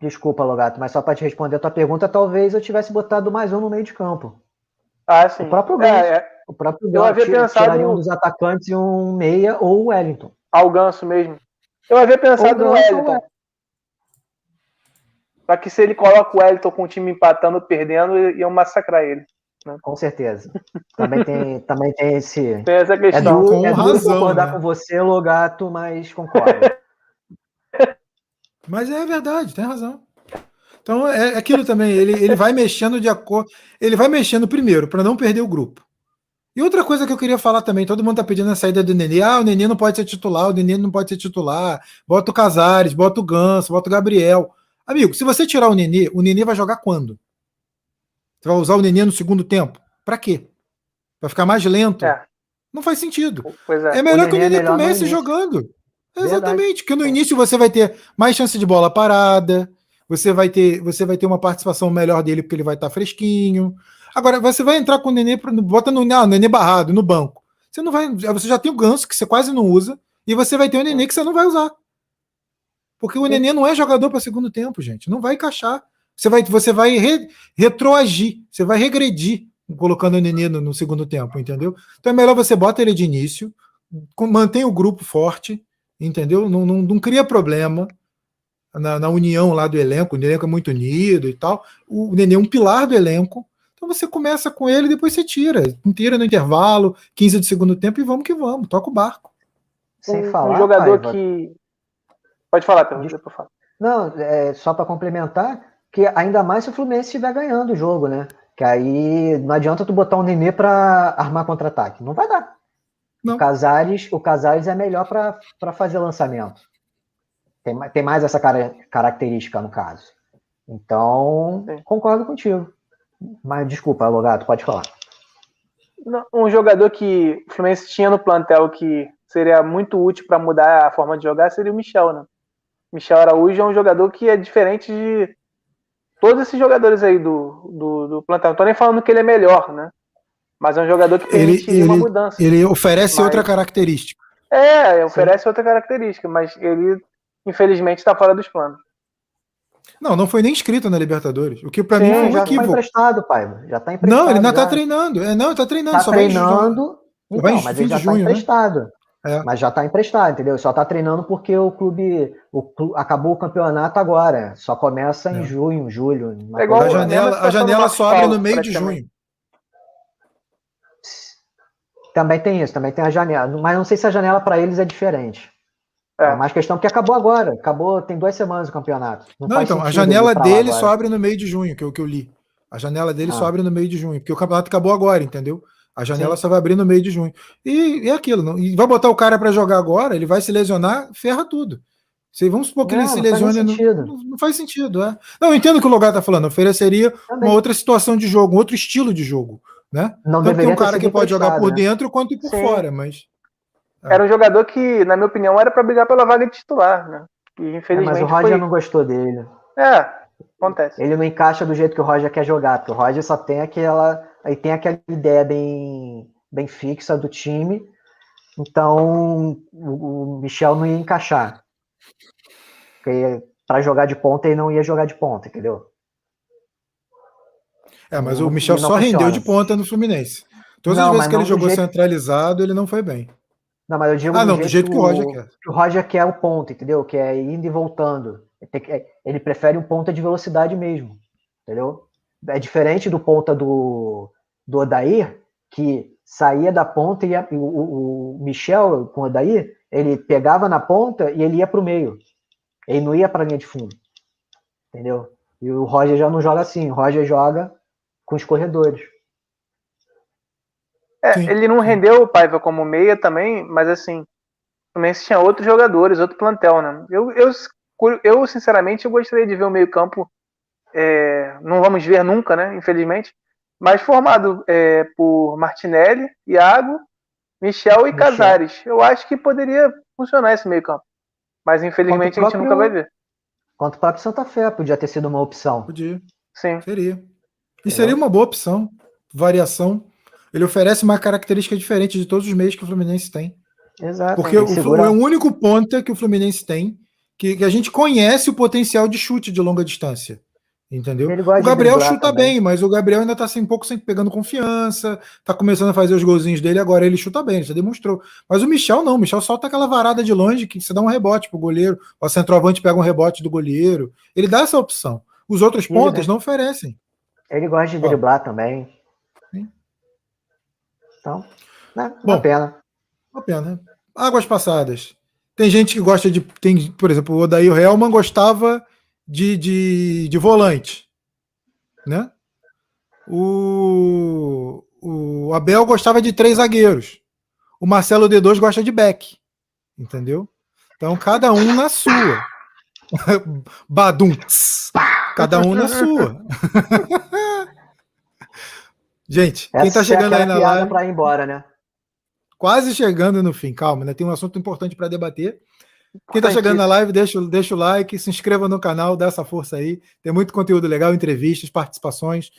S2: Desculpa, Logato, mas só para te responder a tua pergunta, talvez eu tivesse botado mais um no meio de campo.
S3: Ah, sim.
S2: O próprio Ganso. É, é... O próprio Ganso. Eu havia pensado tiraria um dos atacantes um meia ou o Wellington.
S3: Ah, o Ganso mesmo. Eu havia pensado no Wellington. Só que se ele coloca o Wellington com o time empatando, perdendo, iam massacrar ele.
S2: Né? Com certeza. Também tem, também tem esse.
S3: Tem essa questão.
S2: É duro, com é duro razão, concordar né? com você, Logato, mas concordo. *laughs*
S1: mas é verdade, tem razão. Então é, é aquilo também, ele, ele vai mexendo de acordo. Ele vai mexendo primeiro, para não perder o grupo. E outra coisa que eu queria falar também, todo mundo tá pedindo a saída do Nenê. Ah, o Nenê não pode ser titular, o Nenê não pode ser titular. Bota o Casares, bota o Ganso, bota o Gabriel. Amigo, se você tirar o Nenê, o Nenê vai jogar quando? Você vai usar o Nenê no segundo tempo? Para quê? Vai ficar mais lento? É. Não faz sentido. É. é. melhor o que o Nenê é comece jogando. Exatamente, porque no início você vai ter mais chance de bola parada, você vai ter, você vai ter uma participação melhor dele porque ele vai estar fresquinho. Agora, você vai entrar com o Nenê, bota no ah, Nenê barrado no banco. Você não vai, você já tem o Ganso que você quase não usa e você vai ter o Nenê que você não vai usar. Porque o Nenê não é jogador para segundo tempo, gente. Não vai encaixar. Você vai, você vai re, retroagir, você vai regredir colocando o Nenê no, no, segundo tempo, entendeu? Então é melhor você bota ele de início, mantém o grupo forte, entendeu? Não, não, não cria problema na, na, união lá do elenco, o elenco é muito unido e tal. O Nenê é um pilar do elenco. Então você começa com ele e depois você tira. Tira no intervalo, 15 de segundo tempo e vamos que vamos, toca o barco.
S3: Sem um, falar. Um jogador pai, que. Pode falar, depois eu falo.
S2: Não, é, só para complementar, que ainda mais se o Fluminense estiver ganhando o jogo, né? Que aí não adianta tu botar o Nenê para armar contra-ataque. Não vai dar. Não. O Casares, o Casares é melhor para fazer lançamento. Tem, tem mais essa cara, característica no caso. Então, Sim. concordo contigo. Mas desculpa, Logato, pode falar.
S3: Um jogador que o Fluminense tinha no plantel que seria muito útil para mudar a forma de jogar seria o Michel, né? Michel Araújo é um jogador que é diferente de todos esses jogadores aí do, do, do plantel. Não tô nem falando que ele é melhor, né? Mas é um jogador que
S1: permite ele, uma mudança. Ele oferece mas... outra característica.
S3: É, oferece Sim. outra característica, mas ele, infelizmente, está fora dos planos.
S1: Não, não foi nem inscrito na Libertadores. O que para mim foi um
S2: já
S1: equívoco.
S2: Tá emprestado, pai. Já tá
S1: emprestado. Não, ele ainda tá treinando. É, não, ele tá treinando.
S2: Tá
S1: só
S2: treinando. Então,
S1: vai mas ele já tá junho,
S2: tá emprestado. Né? É. Mas já tá emprestado, entendeu? Só tá treinando porque o clube, o clube acabou o campeonato agora. Só começa em é. junho, julho.
S1: É igual a janela, a janela só abre no meio de junho.
S2: Também tem isso, também tem a janela. Mas não sei se a janela para eles é diferente. É. é mais questão porque acabou agora. Acabou, tem duas semanas o campeonato.
S1: Não, não então, a janela dele só abre no meio de junho, que é o que eu li. A janela dele ah. só abre no meio de junho, porque o campeonato acabou agora, entendeu? A janela Sim. só vai abrir no meio de junho. E, é aquilo, não, e vai botar o cara para jogar agora, ele vai se lesionar, ferra tudo. Se, vamos supor que não, ele se lesione. Não, não, não, faz sentido, é. Não, eu entendo o que o Logar está falando, ofereceria Também. uma outra situação de jogo, um outro estilo de jogo. Né? Não Tanto tem um cara que pode jogar por né? dentro quanto por Sim. fora, mas.
S3: É. Era um jogador que, na minha opinião, era para brigar pela vaga de titular, né? E, infelizmente,
S2: é, mas o Roger foi... não gostou dele.
S3: É, acontece.
S2: Ele não encaixa do jeito que o Roger quer jogar, porque o Roger só tem aquela aí tem aquela ideia bem, bem fixa do time, então o, o Michel não ia encaixar. Para jogar de ponta, ele não ia jogar de ponta, entendeu?
S1: É, mas o Michel só funciona. rendeu de ponta no Fluminense. Todas não, as vezes que ele jogou jeito... centralizado, ele não foi bem.
S2: Não, mas eu digo
S1: ah, não, do jeito que o Roger quer.
S2: O Roger quer o ponto, entendeu? Que é indo e voltando. Ele prefere um ponta de velocidade mesmo, entendeu? É diferente do ponta do, do Odair, que saía da ponta e ia, o, o, Michel com o Odair, ele pegava na ponta e ele ia para o meio. Ele não ia para a linha de fundo. Entendeu? E o Roger já não joga assim. O Roger joga com os corredores.
S3: É, ele não rendeu o Paiva como meia também, mas assim, também tinha outros jogadores, outro plantel, né? Eu, eu, eu sinceramente, eu gostaria de ver o meio-campo. É, não vamos ver nunca, né? Infelizmente mas formado é, por Martinelli, Iago, Michel e Michel. Casares. Eu acho que poderia funcionar esse meio campo. Mas infelizmente próprio, a gente nunca vai ver.
S2: Quanto o próprio Santa Fé podia ter sido uma opção.
S1: Podia. Sim. Seria. E seria uma boa opção. Variação. Ele oferece uma característica diferente de todos os meios que o Fluminense tem.
S2: Exato.
S1: Porque o, segura... é o único ponta que o Fluminense tem que, que a gente conhece o potencial de chute de longa distância. Entendeu? O Gabriel chuta também. bem, mas o Gabriel ainda tá assim, um pouco sempre pegando confiança, tá começando a fazer os golzinhos dele, agora ele chuta bem, já demonstrou. Mas o Michel não, o Michel solta aquela varada de longe que você dá um rebote pro goleiro, o centroavante pega um rebote do goleiro. Ele dá essa opção. Os outros pontos né? não oferecem.
S2: Ele gosta de driblar Ó. também. Sim. Então, né, uma Bom, pena.
S1: Uma pena. Águas passadas. Tem gente que gosta de. Tem, por exemplo, o Odair Helman gostava de, de, de volante, né? O, o Abel gostava de três zagueiros. O Marcelo D2 gosta de back. Entendeu? Então, cada um na sua. *laughs* Badum. Cada um na sua. *laughs* Gente, Essa quem tá chegando é aí na live.
S2: Pra ir embora, né?
S1: Quase chegando no fim, calma, né? Tem um assunto importante para debater. Quem está chegando na live, deixa, deixa o like, se inscreva no canal, dá essa força aí. Tem muito conteúdo legal, entrevistas, participações.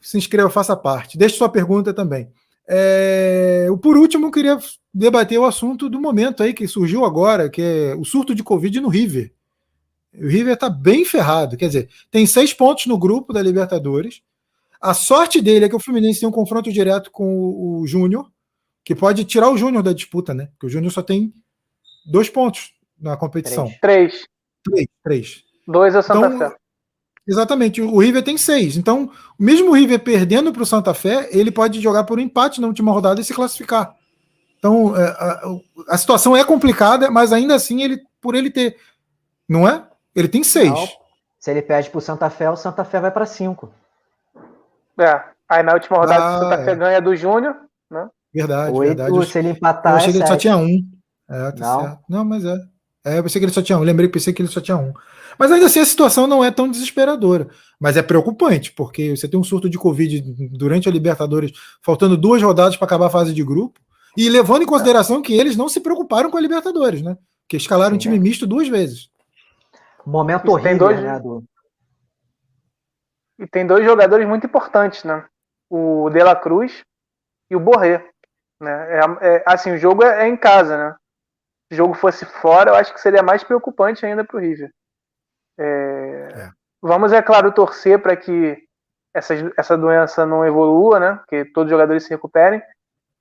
S1: Se inscreva, faça parte. Deixe sua pergunta também. É, por último, eu queria debater o assunto do momento aí que surgiu agora, que é o surto de Covid no River. O River está bem ferrado. Quer dizer, tem seis pontos no grupo da Libertadores. A sorte dele é que o Fluminense tem um confronto direto com o, o Júnior, que pode tirar o Júnior da disputa, né? Porque o Júnior só tem dois pontos na competição.
S3: Três.
S1: Três. Três.
S3: Dois a Santa então, Fé.
S1: Exatamente. O River tem seis. Então, mesmo o River perdendo para o Santa Fé, ele pode jogar por um empate na última rodada e se classificar. Então, é, a, a, situação é complicada, mas ainda assim, ele, por ele ter. Não é? Ele tem seis. Não.
S2: Se ele perde para o Santa Fé, o Santa Fé vai para cinco.
S3: É. Aí na última rodada, ah, o Santa Fé é. ganha do Júnior, né?
S1: Verdade, Oito, verdade.
S2: Se ele empatar. Eu
S1: achei é que ele só tinha um. É, tá não. Certo. Não, mas é. É, eu pensei que ele só tinha um. lembrei, pensei que ele só tinha um. Mas ainda assim a situação não é tão desesperadora. Mas é preocupante, porque você tem um surto de Covid durante a Libertadores, faltando duas rodadas para acabar a fase de grupo, e levando em consideração que eles não se preocuparam com a Libertadores, né? Que escalaram Sim, um time é. misto duas vezes.
S2: Momento horrível, dois... né? Do...
S3: E tem dois jogadores muito importantes, né? O De La Cruz e o Borré. Né? É, é, assim, o jogo é, é em casa, né? Se o jogo fosse fora, eu acho que seria mais preocupante ainda para o River. É, é... Vamos, é claro, torcer para que essa, essa doença não evolua, né? Que todos os jogadores se recuperem,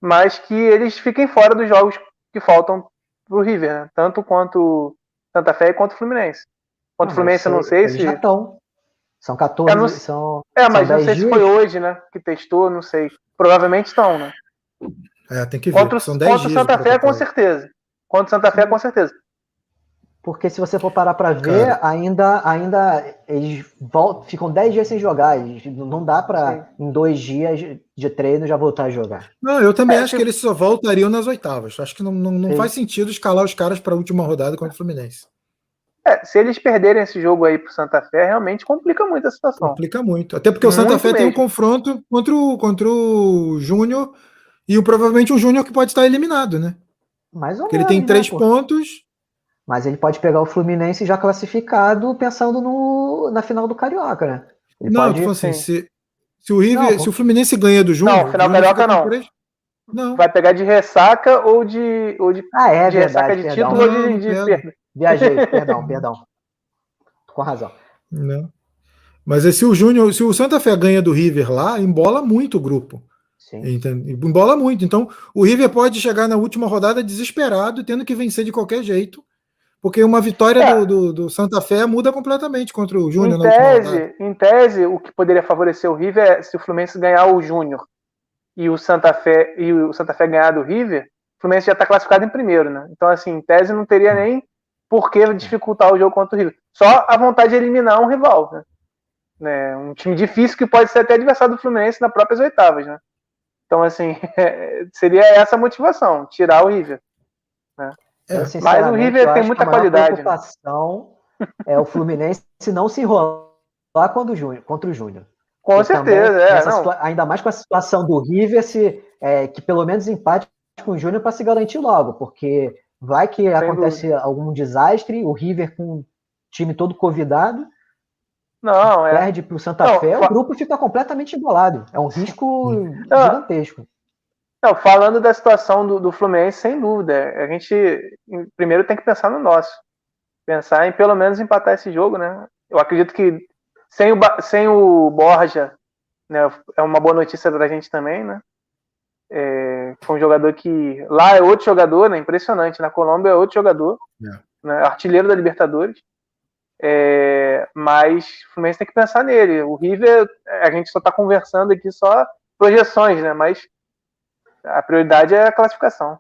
S3: mas que eles fiquem fora dos jogos que faltam para o River, né? tanto quanto Santa Fé quanto o Fluminense. Quanto o Fluminense, eu não sei se.
S2: Já estão. São 14.
S3: Não...
S2: São,
S3: é, mas são não sei dias. se foi hoje, né? Que testou, não sei. Provavelmente estão, né?
S1: É, tem que ver. Contra,
S3: são 10 contra Santa Fé, com certeza. Contra Santa Fé, com certeza.
S2: Porque se você for parar para ver, ainda, ainda eles voltam, ficam 10 dias sem jogar. não dá para, em dois dias de treino, já voltar a jogar.
S1: Não, eu também é, acho que eles só voltariam nas oitavas. Acho que não, não, não faz sentido escalar os caras para a última rodada contra o Fluminense.
S3: É, se eles perderem esse jogo aí pro Santa Fé, realmente complica muito a situação.
S1: Complica muito. Até porque o Santa muito Fé mesmo. tem um confronto contra o, contra o Júnior e o, provavelmente o Júnior que pode estar eliminado, né?
S2: Mais ou
S1: Porque menos, ele tem três né, pontos.
S2: Mas ele pode pegar o Fluminense já classificado pensando no, na final do Carioca, né? Ele
S1: não, pode... assim, se, se, o River, não, se o Fluminense ganha do Júnior.
S3: Não, final do Carioca não. Não. Vai pegar de ressaca ou de. Ou de
S2: ah, é,
S3: de
S2: verdade, ressaca de
S3: perdão. título ou de, de perda.
S2: Viajei, *laughs* perdão, perdão. Com razão.
S1: Não. Mas se o Júnior, se o Santa Fé ganha do River lá, embola muito o grupo. Sim. Embola muito. Então, o River pode chegar na última rodada desesperado, tendo que vencer de qualquer jeito, porque uma vitória é. do, do, do, Santa Fé muda completamente contra o Júnior.
S3: Em, tese, em tese, o que poderia favorecer o River é se o Fluminense ganhar o Júnior e o Santa Fé e o Santa Fé ganhar do River, o Fluminense já está classificado em primeiro, né? Então, assim, em tese não teria nem por que dificultar o jogo contra o River. Só a vontade de eliminar um rival, né? né? Um time difícil que pode ser até adversário do Fluminense nas próprias oitavas, né? Então, assim, *laughs* seria essa a motivação, tirar o River. Né?
S2: É, Mas o River tem muita a qualidade. A né? preocupação né? é o Fluminense não se enrolar contra o Júnior. Contra o Júnior.
S3: Com certeza, é.
S2: Situa... Ainda mais com a situação do River, se, é, que pelo menos empate com o Júnior para se garantir logo, porque vai que Sem acontece dúvida. algum desastre, o River com o time todo convidado,
S3: não, é...
S2: perde para o Santa não, Fé, fa... o grupo fica completamente embolado. É um risco não, gigantesco.
S3: Não, falando da situação do, do Fluminense, sem dúvida. A gente primeiro tem que pensar no nosso. Pensar em pelo menos empatar esse jogo, né? Eu acredito que sem o, sem o Borja, né, é uma boa notícia para a gente também, né? É, foi um jogador que. Lá é outro jogador, né? Impressionante. Na Colômbia é outro jogador. É. Né, artilheiro da Libertadores. É, mas o Fluminense tem que pensar nele. O River, a gente só está conversando aqui só projeções, né? Mas a prioridade é a classificação.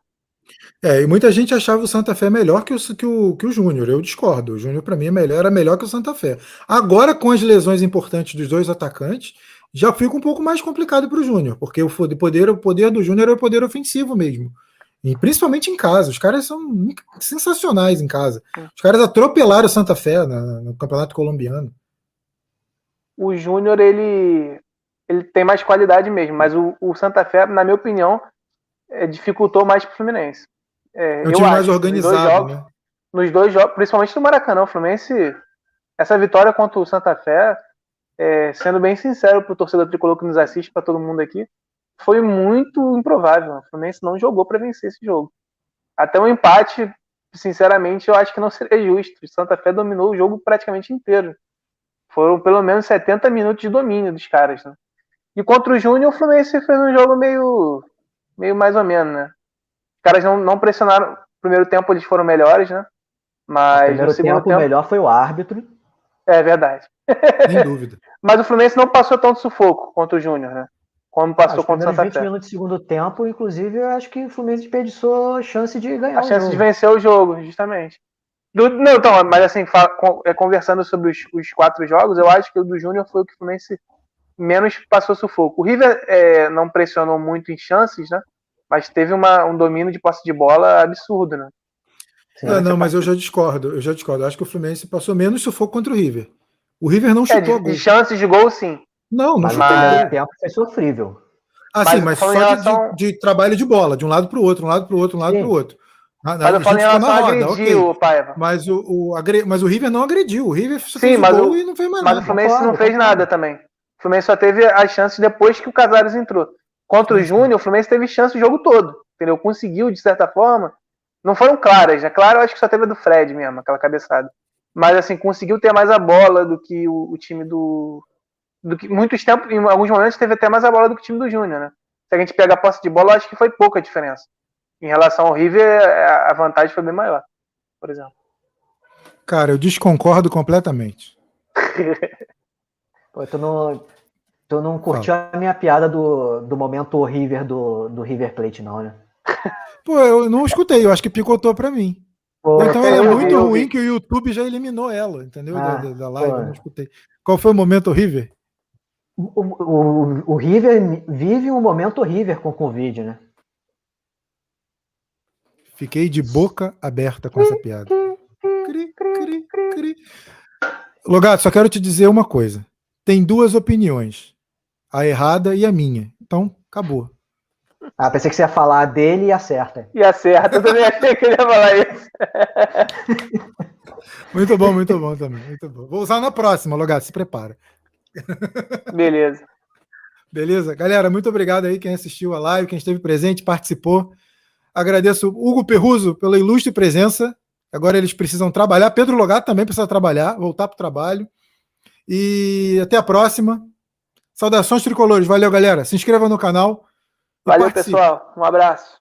S1: É, e muita gente achava o Santa Fé melhor que o, que o, que o Júnior. Eu discordo. O Júnior, para mim, é melhor, era melhor que o Santa Fé. Agora, com as lesões importantes dos dois atacantes, já fica um pouco mais complicado para o Júnior, porque o poder, o poder do Júnior é o poder ofensivo mesmo. E principalmente em casa. Os caras são sensacionais em casa. Os caras atropelaram o Santa Fé no, no campeonato colombiano.
S3: O Júnior, ele, ele tem mais qualidade mesmo, mas o, o Santa Fé, na minha opinião, é, dificultou mais para o Fluminense.
S1: É, é um time mais organizado, né?
S3: nos dois jogos, principalmente no Maracanã, o Fluminense, essa vitória contra o Santa Fé, é, sendo bem sincero para o torcedor tricolor que nos assiste, para todo mundo aqui, foi muito improvável. O Fluminense não jogou para vencer esse jogo. Até um empate, sinceramente, eu acho que não seria justo. O Santa Fé dominou o jogo praticamente inteiro. Foram pelo menos 70 minutos de domínio dos caras. Né? E contra o Júnior, o Fluminense fez um jogo meio, meio mais ou menos, né? Os caras não, não pressionaram. No primeiro tempo eles foram melhores, né? Mas
S2: o primeiro tempo, tempo, o melhor foi o árbitro.
S3: É verdade.
S1: Sem dúvida. *laughs*
S3: Mas o Fluminense não passou tanto sufoco contra o Júnior, né? Como passou contra o Santa
S2: 20 Fé. minutos de segundo tempo, inclusive, eu acho que o Fluminense desperdiçou a chance de ganhar
S3: a chance jogo. de vencer o jogo, justamente. Do, não, então, mas assim, é, conversando sobre os, os, quatro jogos, eu acho que o do Júnior foi o que o Fluminense menos passou sufoco. O River é, não pressionou muito em chances, né? Mas teve uma, um domínio de posse de bola absurdo, né?
S1: Sim, não, mas eu já discordo, eu já discordo. Eu acho que o Fluminense passou menos sufoco contra o River. O River não chutou
S3: é, de, de chances de gol, sim.
S1: Não, não
S2: mas. Mas tempo foi sofrível.
S1: Ah, mas sim, mas só relação... de, de, trabalho de bola, de um lado para o outro, um lado para o outro, um lado para o outro.
S3: Na, mas eu falo em relação a agredir okay. o Paiva.
S1: Mas o, o, agre... mas o River não agrediu. O River
S3: só Sim, mas o, e não fez mais mas nada. Mas o Fluminense não fez nada também. O Fluminense só teve as chances depois que o Casares entrou. Contra o Júnior, o Fluminense teve chance o jogo todo. Entendeu? Conseguiu, de certa forma. Não foram claras, né? Claro, eu acho que só teve a do Fred mesmo, aquela cabeçada. Mas assim, conseguiu ter mais a bola do que o, o time do. Do que, muitos tempos, em alguns momentos, teve até mais a bola do que o time do Júnior, né? Se a gente pega a posse de bola, eu acho que foi pouca a diferença. Em relação ao River, a vantagem foi bem maior, por exemplo.
S1: Cara, eu desconcordo completamente. *laughs*
S2: Pô, tu não, tu não curtiu Fala. a minha piada do, do momento River do, do River Plate, não, né? *laughs*
S1: Pô, eu não escutei, eu acho que picotou pra mim. Pô, então ela é muito ruim que o YouTube já eliminou ela, entendeu? Ah, da, da, live, eu não escutei. Qual foi o momento River?
S2: O, o, o, River vive um momento River com o Covid, né?
S1: Fiquei de boca aberta com essa piada. Cri, cri, cri. Logato, só quero te dizer uma coisa. Tem duas opiniões. A errada e a minha. Então, acabou.
S2: Ah, pensei que você ia falar dele e acerta.
S3: E acerta, eu também achei que ele ia falar isso. *laughs*
S1: muito bom, muito bom também. Muito bom. Vou usar na próxima, Logato, se prepara.
S3: Beleza.
S1: Beleza? Galera, muito obrigado aí quem assistiu a live, quem esteve presente, participou. Agradeço Hugo Perruso pela ilustre presença. Agora eles precisam trabalhar. Pedro Logato também precisa trabalhar, voltar para o trabalho. E até a próxima. Saudações tricolores. Valeu, galera. Se inscreva no canal.
S3: Valeu, participe. pessoal. Um abraço.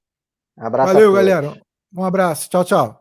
S1: Um abraço Valeu, galera. Um abraço. Tchau, tchau.